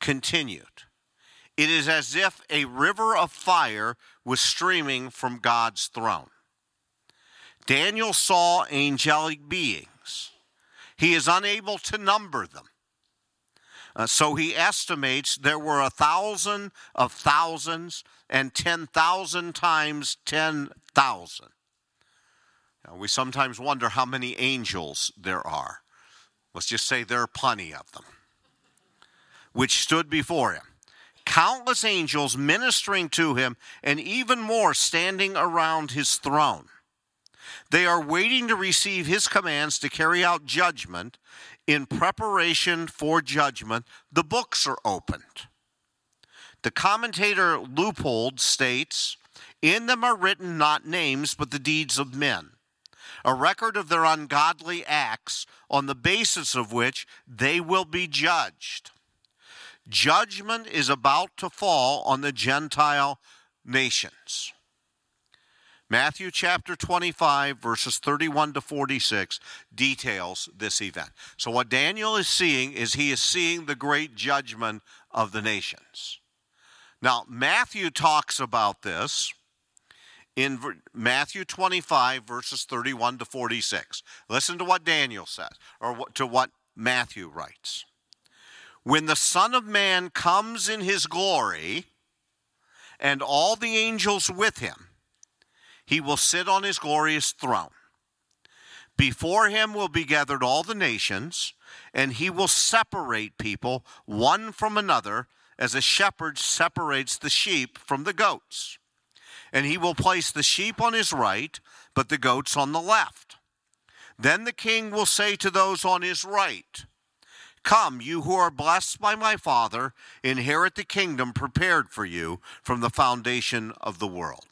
continued. It is as if a river of fire was streaming from God's throne. Daniel saw angelic beings. He is unable to number them. Uh, so he estimates there were a thousand of thousands and 10,000 times 10,000. Now, we sometimes wonder how many angels there are. Let's just say there are plenty of them, which stood before him. Countless angels ministering to him, and even more standing around his throne. They are waiting to receive his commands to carry out judgment. In preparation for judgment, the books are opened. The commentator Leupold states In them are written not names, but the deeds of men, a record of their ungodly acts, on the basis of which they will be judged. Judgment is about to fall on the Gentile nations. Matthew chapter 25, verses 31 to 46, details this event. So, what Daniel is seeing is he is seeing the great judgment of the nations. Now, Matthew talks about this in Matthew 25, verses 31 to 46. Listen to what Daniel says, or to what Matthew writes. When the Son of Man comes in his glory, and all the angels with him, he will sit on his glorious throne. Before him will be gathered all the nations, and he will separate people one from another as a shepherd separates the sheep from the goats. And he will place the sheep on his right, but the goats on the left. Then the king will say to those on his right, Come, you who are blessed by my Father, inherit the kingdom prepared for you from the foundation of the world.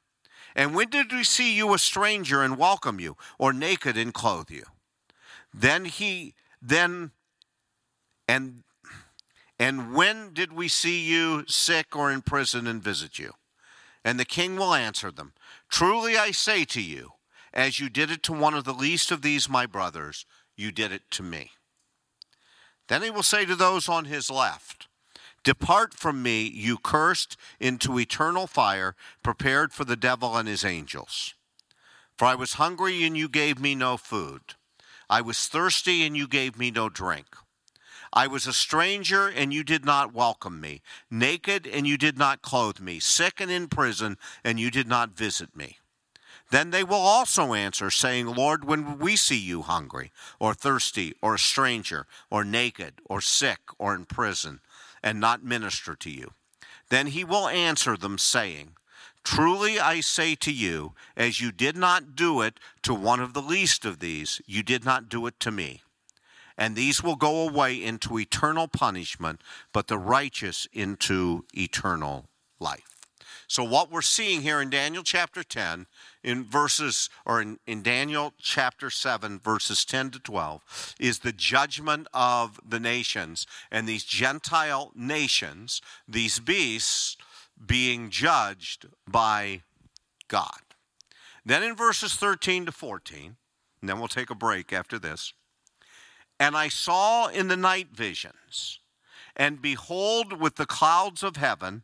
And when did we see you a stranger and welcome you, or naked and clothe you? Then he, then, and, and when did we see you sick or in prison and visit you? And the king will answer them Truly I say to you, as you did it to one of the least of these my brothers, you did it to me. Then he will say to those on his left, Depart from me, you cursed, into eternal fire, prepared for the devil and his angels. For I was hungry, and you gave me no food. I was thirsty, and you gave me no drink. I was a stranger, and you did not welcome me, naked, and you did not clothe me, sick and in prison, and you did not visit me. Then they will also answer, saying, Lord, when we see you hungry, or thirsty, or a stranger, or naked, or sick, or in prison, and not minister to you. Then he will answer them, saying, Truly I say to you, as you did not do it to one of the least of these, you did not do it to me. And these will go away into eternal punishment, but the righteous into eternal life. So, what we're seeing here in Daniel chapter 10 in verses, or in, in Daniel chapter 7, verses 10 to 12, is the judgment of the nations. And these Gentile nations, these beasts, being judged by God. Then in verses 13 to 14, and then we'll take a break after this. And I saw in the night visions, and behold, with the clouds of heaven,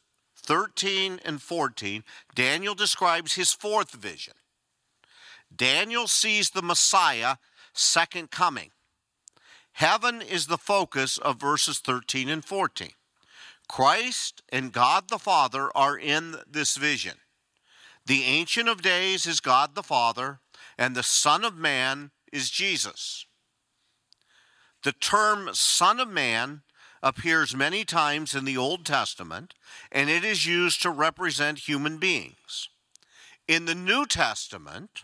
13 and 14, Daniel describes his fourth vision. Daniel sees the Messiah second coming. Heaven is the focus of verses 13 and 14. Christ and God the Father are in this vision. The Ancient of Days is God the Father, and the Son of Man is Jesus. The term Son of Man appears many times in the Old Testament, and it is used to represent human beings. In the New Testament,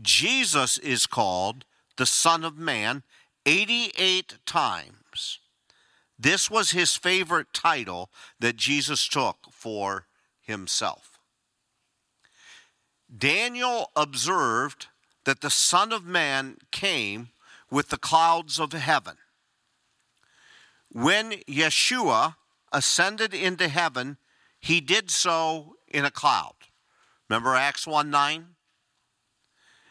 Jesus is called the Son of Man 88 times. This was his favorite title that Jesus took for himself. Daniel observed that the Son of Man came with the clouds of heaven. When Yeshua ascended into heaven, he did so in a cloud. Remember Acts 1 9?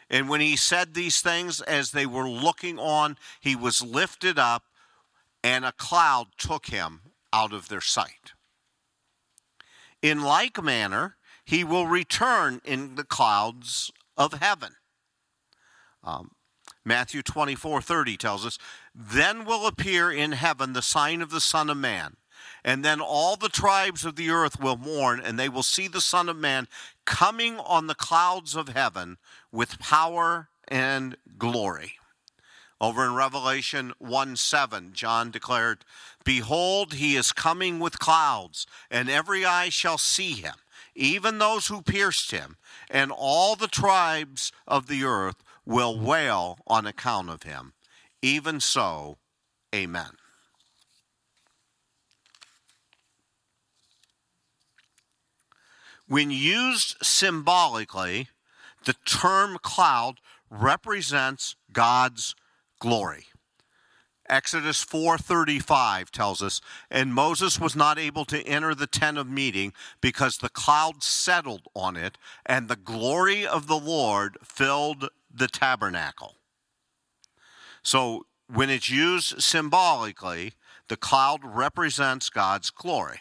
And when he said these things, as they were looking on, he was lifted up, and a cloud took him out of their sight. In like manner, he will return in the clouds of heaven. Um, Matthew 24 30 tells us, Then will appear in heaven the sign of the Son of Man. And then all the tribes of the earth will mourn, and they will see the Son of Man coming on the clouds of heaven with power and glory. Over in Revelation 1 7, John declared, Behold, he is coming with clouds, and every eye shall see him, even those who pierced him, and all the tribes of the earth will wail on account of him. Even so, amen. When used symbolically, the term cloud represents God's glory. Exodus 4:35 tells us, and Moses was not able to enter the tent of meeting because the cloud settled on it and the glory of the Lord filled the tabernacle. So when it's used symbolically, the cloud represents God's glory.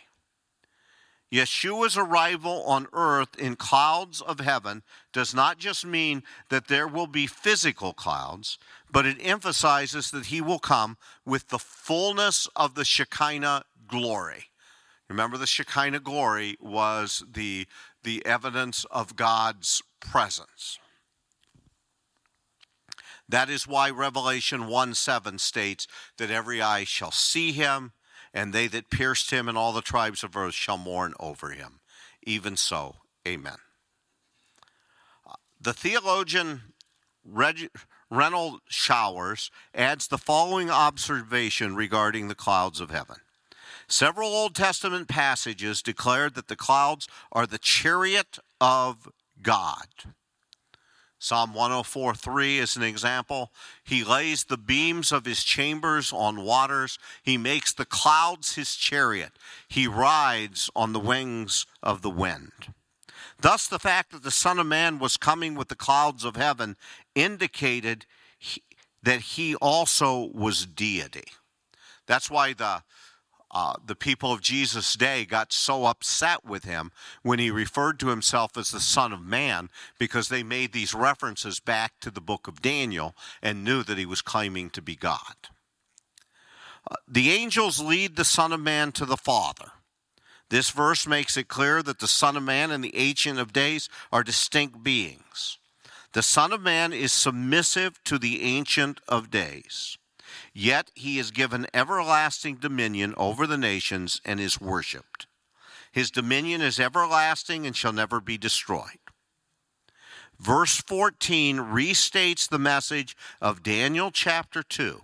Yeshua's arrival on earth in clouds of heaven does not just mean that there will be physical clouds, but it emphasizes that he will come with the fullness of the Shekinah glory. Remember, the Shekinah glory was the, the evidence of God's presence. That is why Revelation 1 7 states that every eye shall see him, and they that pierced him and all the tribes of earth shall mourn over him. Even so, amen. The theologian Reg- Showers adds the following observation regarding the clouds of heaven. Several Old Testament passages declared that the clouds are the chariot of God. Psalm 104:3 is an example. He lays the beams of his chambers on waters. He makes the clouds his chariot. He rides on the wings of the wind. Thus, the fact that the Son of Man was coming with the clouds of heaven indicated he, that he also was deity. That's why the uh, the people of Jesus' day got so upset with him when he referred to himself as the Son of Man because they made these references back to the book of Daniel and knew that he was claiming to be God. Uh, the angels lead the Son of Man to the Father. This verse makes it clear that the Son of Man and the Ancient of Days are distinct beings. The Son of Man is submissive to the Ancient of Days. Yet he is given everlasting dominion over the nations and is worshiped. His dominion is everlasting and shall never be destroyed. Verse 14 restates the message of Daniel chapter 2.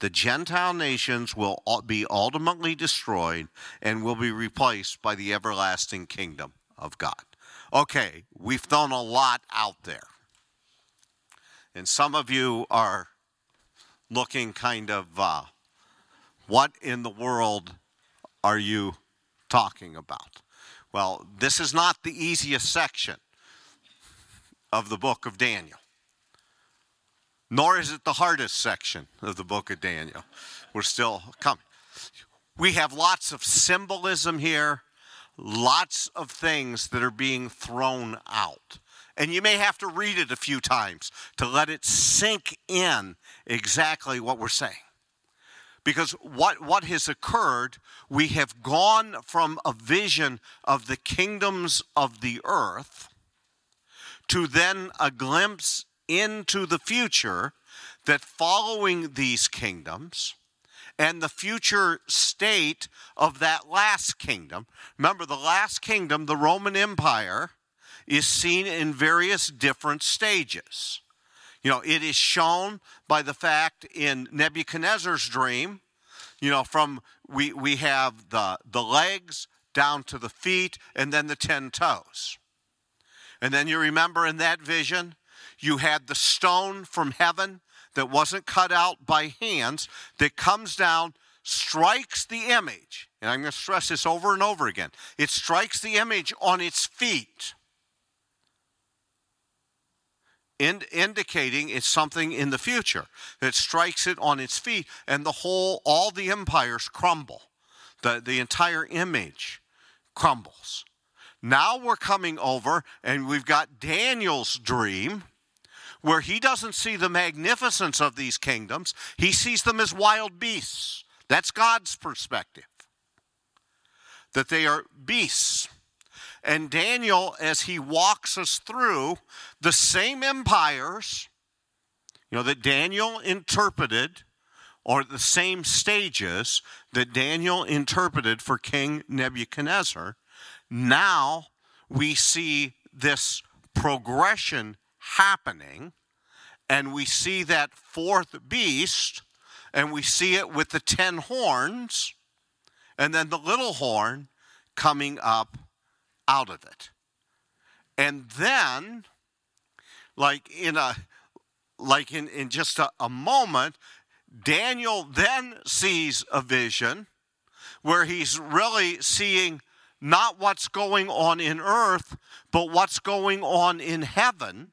The Gentile nations will be ultimately destroyed and will be replaced by the everlasting kingdom of God. Okay, we've thrown a lot out there. And some of you are looking kind of, uh, what in the world are you talking about? Well, this is not the easiest section of the book of Daniel, nor is it the hardest section of the book of Daniel. We're still coming. we have lots of symbolism here, lots of things that are being thrown out. And you may have to read it a few times to let it sink in exactly what we're saying. Because what, what has occurred, we have gone from a vision of the kingdoms of the earth to then a glimpse into the future that following these kingdoms and the future state of that last kingdom. Remember, the last kingdom, the Roman Empire, is seen in various different stages. You know, it is shown by the fact in Nebuchadnezzar's dream, you know, from we, we have the, the legs down to the feet and then the 10 toes. And then you remember in that vision, you had the stone from heaven that wasn't cut out by hands that comes down, strikes the image. And I'm going to stress this over and over again it strikes the image on its feet in, indicating it's something in the future that strikes it on its feet, and the whole, all the empires crumble. The, the entire image crumbles. Now we're coming over, and we've got Daniel's dream where he doesn't see the magnificence of these kingdoms, he sees them as wild beasts. That's God's perspective. That they are beasts and Daniel, as he walks us through the same empires, you know, that Daniel interpreted, or the same stages that Daniel interpreted for King Nebuchadnezzar, now we see this progression happening, and we see that fourth beast, and we see it with the ten horns, and then the little horn coming up out of it. And then, like in a like in, in just a, a moment, Daniel then sees a vision where he's really seeing not what's going on in earth, but what's going on in heaven.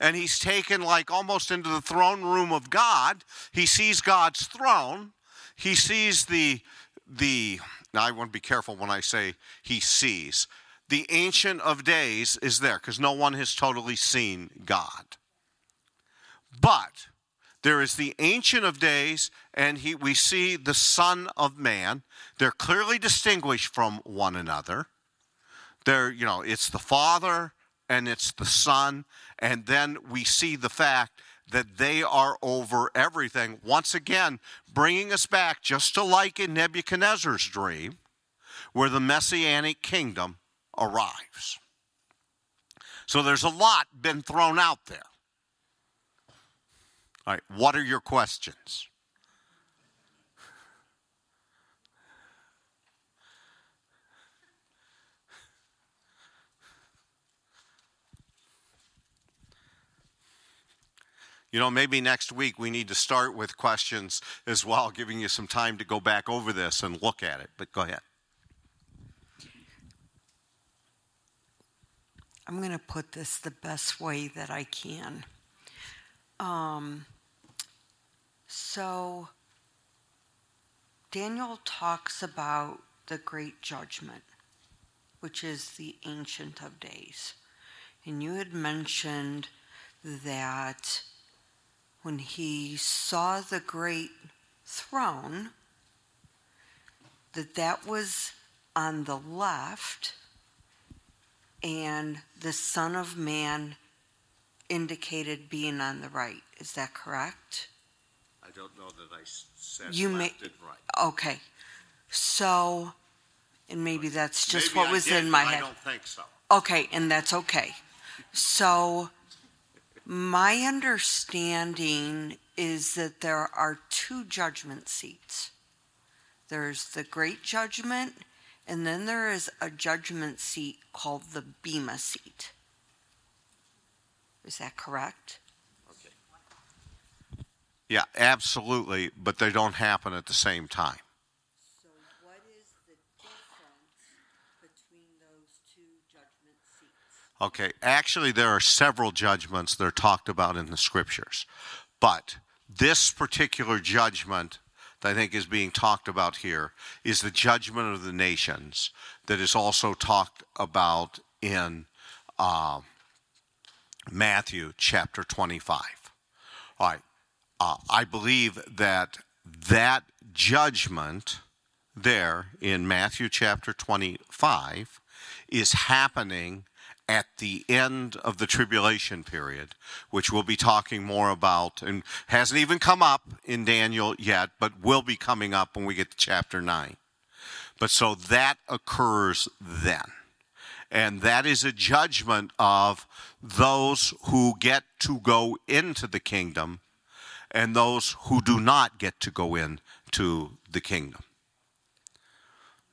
And he's taken like almost into the throne room of God. He sees God's throne. He sees the the now, I want to be careful when I say he sees. The Ancient of Days is there because no one has totally seen God. But there is the Ancient of Days, and he, we see the Son of Man. They're clearly distinguished from one another. They're, you know, it's the Father and it's the Son, and then we see the fact that they are over everything. Once again, bringing us back just to like in Nebuchadnezzar's dream, where the messianic kingdom arrives. So there's a lot been thrown out there. All right, what are your questions? You know, maybe next week we need to start with questions as well, giving you some time to go back over this and look at it. But go ahead. I'm going to put this the best way that I can. Um, so, Daniel talks about the great judgment, which is the Ancient of Days. And you had mentioned that when he saw the great throne, that that was on the left and the Son of Man indicated being on the right. Is that correct? I don't know that I said You may- left and right. Okay. So, and maybe that's just Maybe what I was did, in my head. I don't think so. Okay, and that's okay. So, my understanding is that there are two judgment seats there's the great judgment, and then there is a judgment seat called the Bema seat. Is that correct? Yeah, absolutely, but they don't happen at the same time. So, what is the difference between those two judgment seats? Okay, actually, there are several judgments that are talked about in the scriptures, but this particular judgment that I think is being talked about here is the judgment of the nations that is also talked about in uh, Matthew chapter 25. All right. Uh, I believe that that judgment there in Matthew chapter 25 is happening at the end of the tribulation period, which we'll be talking more about and hasn't even come up in Daniel yet, but will be coming up when we get to chapter 9. But so that occurs then. And that is a judgment of those who get to go into the kingdom and those who do not get to go into the kingdom.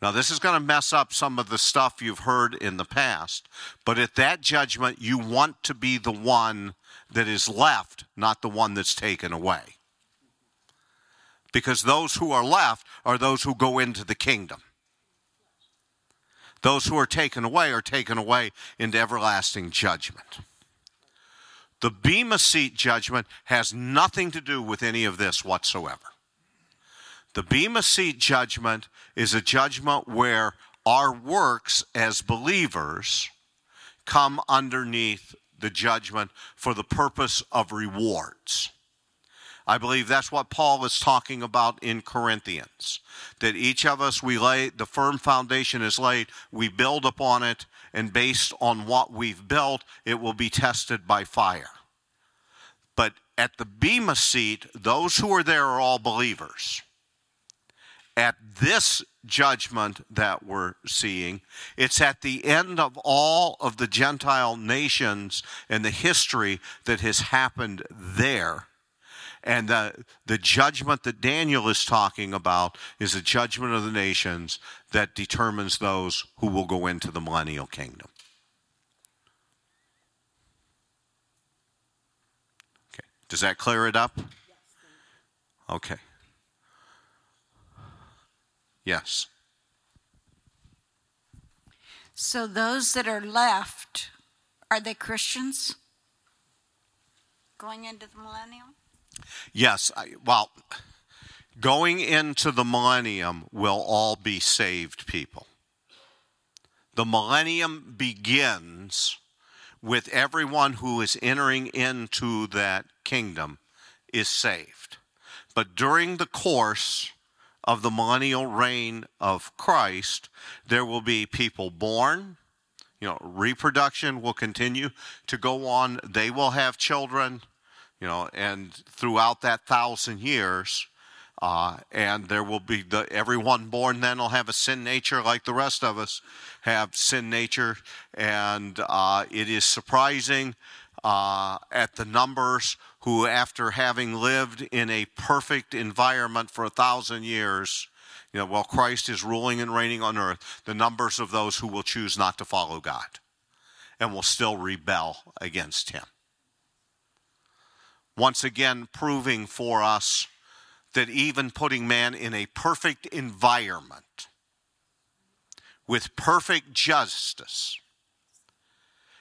Now, this is going to mess up some of the stuff you've heard in the past, but at that judgment, you want to be the one that is left, not the one that's taken away. Because those who are left are those who go into the kingdom. Those who are taken away are taken away into everlasting judgment. The Bema Seat judgment has nothing to do with any of this whatsoever. The Bema Seat judgment is a judgment where our works as believers come underneath the judgment for the purpose of rewards. I believe that's what Paul is talking about in Corinthians. That each of us, we lay, the firm foundation is laid, we build upon it, and based on what we've built, it will be tested by fire. But at the Bema seat, those who are there are all believers at this judgment that we're seeing. It's at the end of all of the Gentile nations and the history that has happened there. And the, the judgment that Daniel is talking about is a judgment of the nations that determines those who will go into the millennial kingdom. Okay. Does that clear it up? Okay. Yes. So those that are left, are they Christians? Going into the millennium? Yes. I, well, going into the millennium will all be saved people. The millennium begins with everyone who is entering into that kingdom is saved. But during the course of the millennial reign of Christ, there will be people born. You know, reproduction will continue to go on. They will have children, you know, and throughout that thousand years, uh, and there will be the everyone born then will have a sin nature like the rest of us have sin nature, and uh, it is surprising uh, at the numbers who, after having lived in a perfect environment for a thousand years, you know, while Christ is ruling and reigning on earth, the numbers of those who will choose not to follow God and will still rebel against Him. Once again, proving for us that even putting man in a perfect environment with perfect justice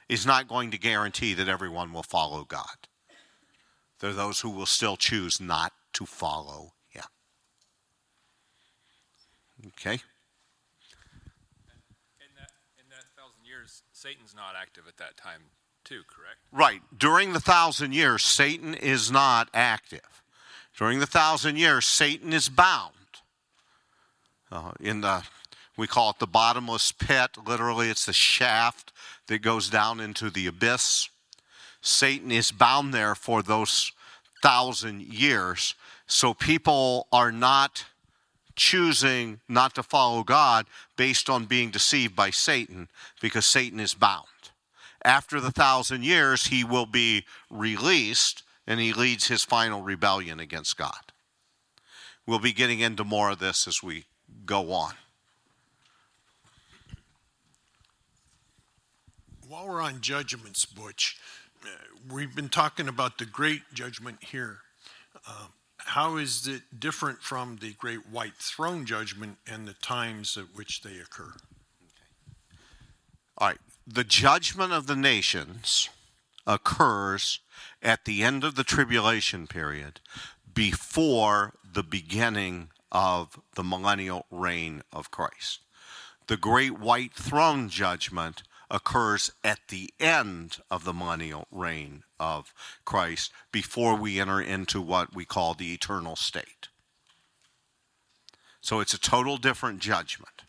is not going to guarantee that everyone will follow God. There are those who will still choose not to follow Him. Okay? In that, in that thousand years, Satan's not active at that time, too, correct? Right. During the thousand years, Satan is not active. During the thousand years, Satan is bound. Uh, in the, we call it the bottomless pit. Literally, it's the shaft that goes down into the abyss. Satan is bound there for those thousand years. So people are not choosing not to follow God based on being deceived by Satan because Satan is bound. After the thousand years, he will be released and he leads his final rebellion against God. We'll be getting into more of this as we go on. While we're on judgments, Butch, we've been talking about the great judgment here. Uh, how is it different from the great white throne judgment and the times at which they occur? All right. The judgment of the nations occurs at the end of the tribulation period before the beginning of the millennial reign of Christ. The great white throne judgment occurs at the end of the millennial reign of Christ before we enter into what we call the eternal state. So it's a total different judgment.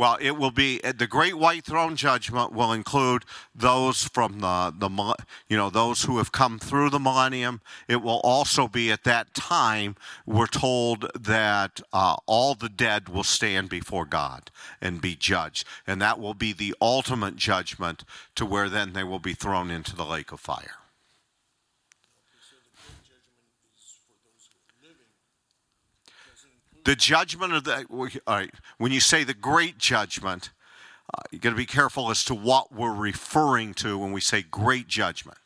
Well, it will be the great white throne judgment will include those from the the you know those who have come through the millennium. It will also be at that time we're told that uh, all the dead will stand before God and be judged, and that will be the ultimate judgment to where then they will be thrown into the lake of fire. The judgment of the, all right, when you say the great judgment, uh, you got to be careful as to what we're referring to when we say great judgment.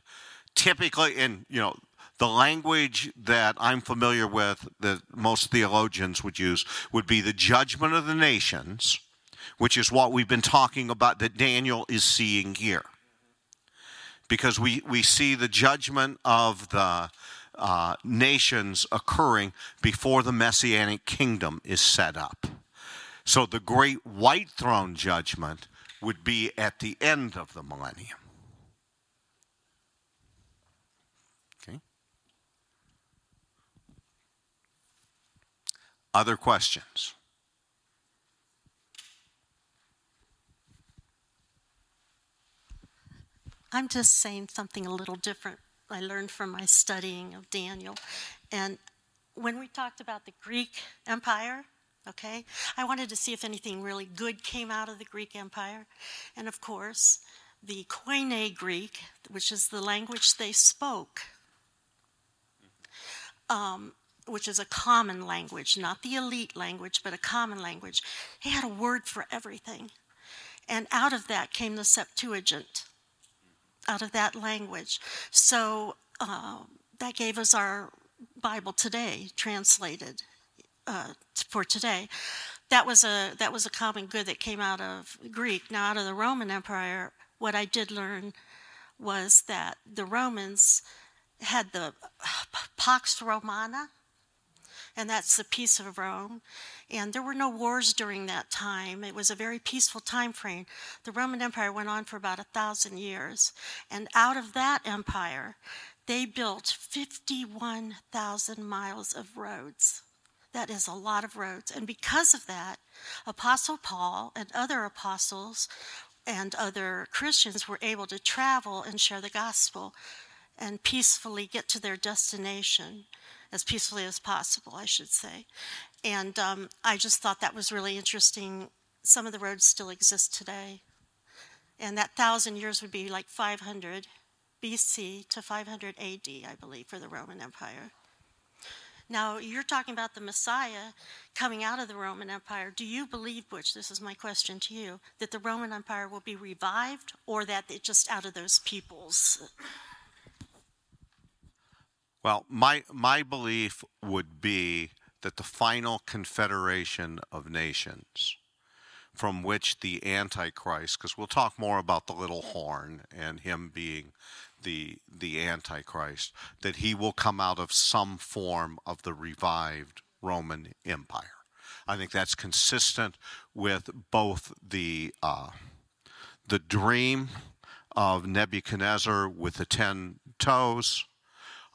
Typically, in, you know, the language that I'm familiar with that most theologians would use would be the judgment of the nations, which is what we've been talking about that Daniel is seeing here. Because we, we see the judgment of the uh, nations occurring before the messianic kingdom is set up. So the great white throne judgment would be at the end of the millennium. Okay. Other questions? I'm just saying something a little different I learned from my studying of Daniel. And when we talked about the Greek Empire, okay, I wanted to see if anything really good came out of the Greek Empire. And of course, the Koine Greek, which is the language they spoke, um, which is a common language, not the elite language, but a common language. He had a word for everything. And out of that came the Septuagint out of that language. So uh, that gave us our Bible today, translated uh, for today. That was a that was a common good that came out of Greek. Now, out of the Roman Empire, what I did learn was that the Romans had the Pax Romana, and that's the peace of Rome. And there were no wars during that time. It was a very peaceful time frame. The Roman Empire went on for about a thousand years. And out of that empire, they built 51,000 miles of roads. That is a lot of roads. And because of that, Apostle Paul and other apostles and other Christians were able to travel and share the gospel and peacefully get to their destination as peacefully as possible, I should say. And um, I just thought that was really interesting. Some of the roads still exist today. And that thousand years would be like 500 BC to 500 AD, I believe, for the Roman Empire. Now, you're talking about the Messiah coming out of the Roman Empire. Do you believe, Butch, this is my question to you, that the Roman Empire will be revived or that it just out of those peoples? Well, my, my belief would be that the final confederation of nations from which the Antichrist, because we'll talk more about the little horn and him being the, the Antichrist, that he will come out of some form of the revived Roman Empire. I think that's consistent with both the, uh, the dream of Nebuchadnezzar with the ten toes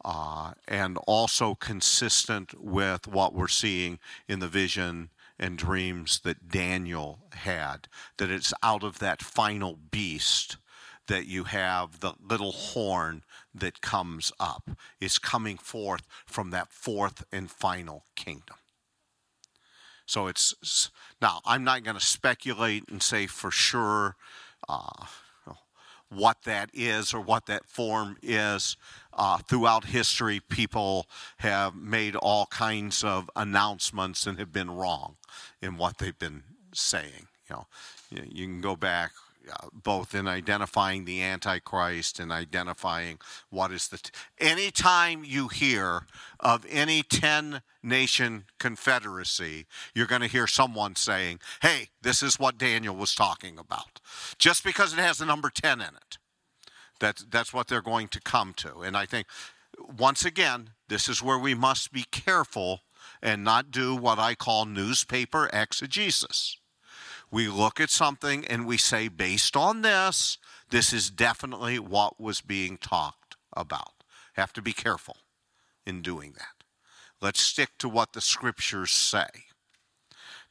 and also consistent with what we're seeing in the vision and dreams that Daniel had. That it's out of that final beast that you have the little horn that comes up, is coming forth from that fourth and final kingdom. So it's now, I'm not going to speculate and say for sure. Uh, what that is or what that form is. Uh, throughout history, people have made all kinds of announcements and have been wrong in what they've been saying. You know, you can go back Uh, both in identifying the Antichrist and identifying what is the. T- Anytime you hear of any 10 nation confederacy, you're going to hear someone saying, hey, this is what Daniel was talking about. Just because it has the number 10 in it. That's, that's what they're going to come to. And I think once again, this is where we must be careful and not do what I call newspaper exegesis. We look at something and we say, based on this, this is definitely what was being talked about. Have to be careful in doing that. Let's stick to what the scriptures say.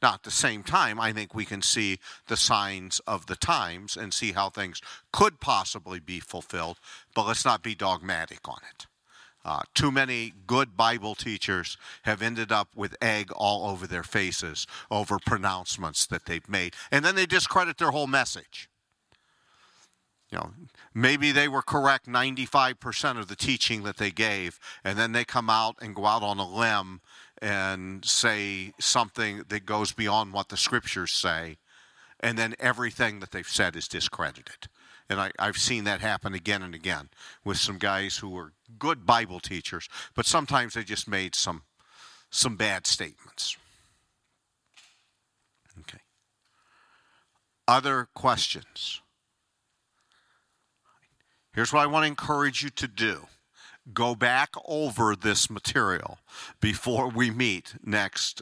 Now, at the same time, I think we can see the signs of the times and see how things could possibly be fulfilled, but let's not be dogmatic on it. Uh, too many good Bible teachers have ended up with egg all over their faces over pronouncements that they've made, and then they discredit their whole message. You know, maybe they were correct 95% of the teaching that they gave, and then they come out and go out on a limb and say something that goes beyond what the scriptures say, and then everything that they've said is discredited. And I, have seen that happen again and again with some guys who were good Bible teachers, but sometimes they just made some, some bad statements. Okay. Other questions? Here's what I want to encourage you to do go back over this material before we meet next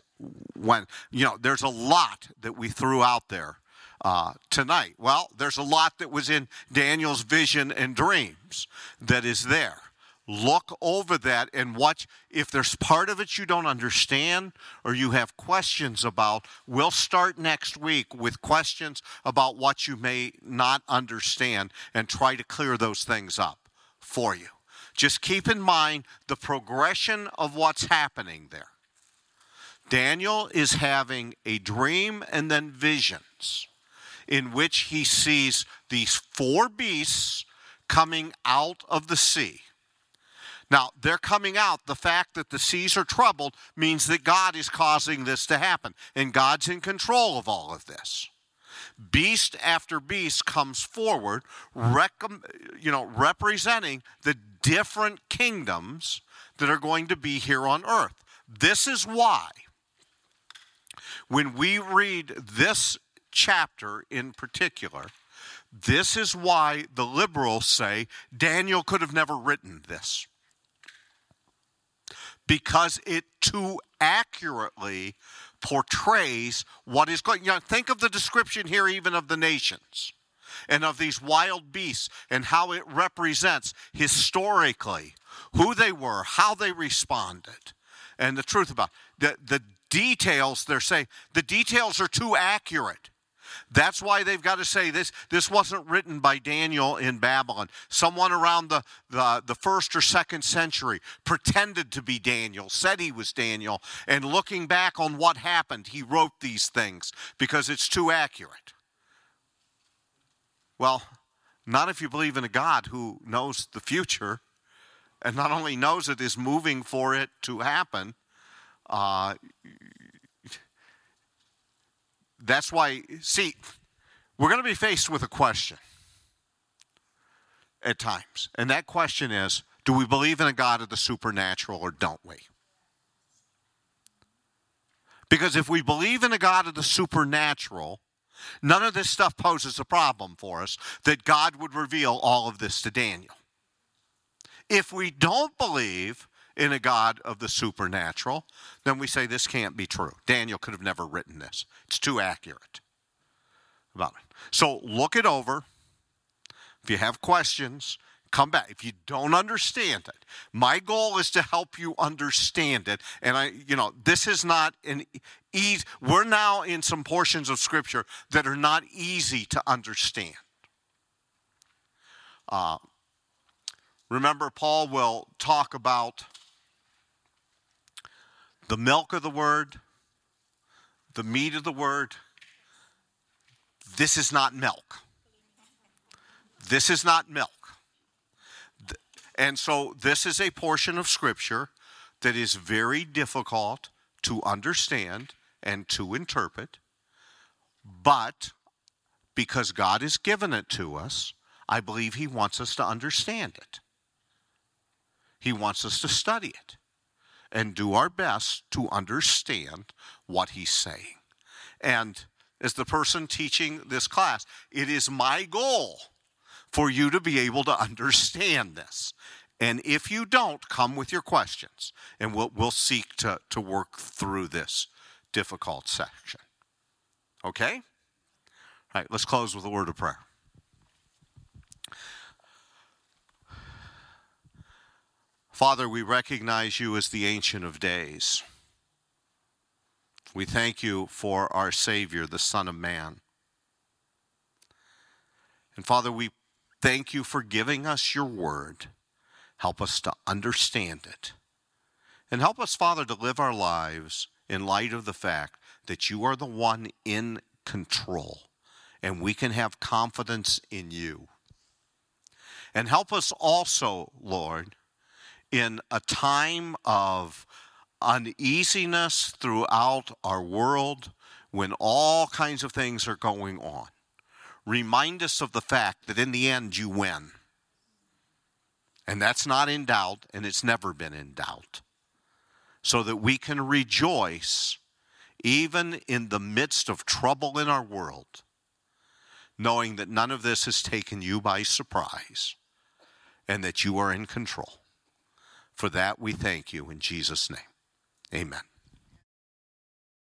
when you know there's a lot that we threw out there uh, tonight. Well there's a lot that was in daniel's vision and dreams that is there. Look over that and watch if there's part of it you don't understand or you have questions about. We'll start next week with questions about what you may not understand and try to clear those things up for you. Just keep in mind the progression of what's happening there. Daniel is having a dream and then visions in which he sees these four beasts coming out of the sea now, they're coming out. The fact that the seas are troubled means that God is causing this to happen, and God's in control of all of this. Beast after beast comes forward, mm-hmm. you know, representing the different kingdoms that are going to be here on earth. This is why, when we read this chapter in particular, this is why the liberals say Daniel could have never written this because it too accurately portrays what is going. You know, think of the description here, even of the nations and of these wild beasts, and how it represents historically who they were, how they responded, and the truth about the the details. They're saying the details are too accurate. That's why they've got to say this. This wasn't written by Daniel in Babylon. Someone around the, the, the first or second century pretended to be Daniel, said he was Daniel, and looking back on what happened, he wrote these things because it's too accurate. Well, not if you believe in a God who knows the future and not only knows it is moving for it to happen, uh, that's why, see, we're going to be faced with a question at times. And that question is do we believe in a God of the supernatural or don't we? Because if we believe in a God of the supernatural, none of this stuff poses a problem for us that God would reveal all of this to Daniel. If we don't believe in a God of the supernatural, then we say this can't be true. Daniel could have never written this. It's too accurate about it. So look it over. If you have questions, come back. If you don't understand it, my goal is to help you understand it. And I, you know, this is not an easy, we're now in some portions of Scripture that are not easy to understand. Uh, remember, Paul will talk about the milk of the word, the meat of the word. This is not milk. This is not milk. And so, this is a portion of Scripture that is very difficult to understand and to interpret. But because God has given it to us, I believe He wants us to understand it. He wants us to study it and do our best to understand what he's saying. And as the person teaching this class, it is my goal for you to be able to understand this. And if you don't, come with your questions, and we'll, we'll seek to, to work through this difficult section. Okay? All right, let's close with a word of prayer. Father, we recognize you as the Ancient of Days. We thank you for our Savior, the Son of Man. And Father, we thank you for giving us your word. Help us to understand it. And help us, Father, to live our lives in light of the fact that you are the one in control and we can have confidence in you. And help us also, Lord, in a time of uneasiness throughout our world when all kinds of things are going on. Remind us of the fact that in the end you win. And that's not in doubt, and it's never been in doubt. So that we can rejoice even in the midst of trouble in our world, knowing that none of this has taken you by surprise and that you are in control. For that we thank you in Jesus' name. Amen.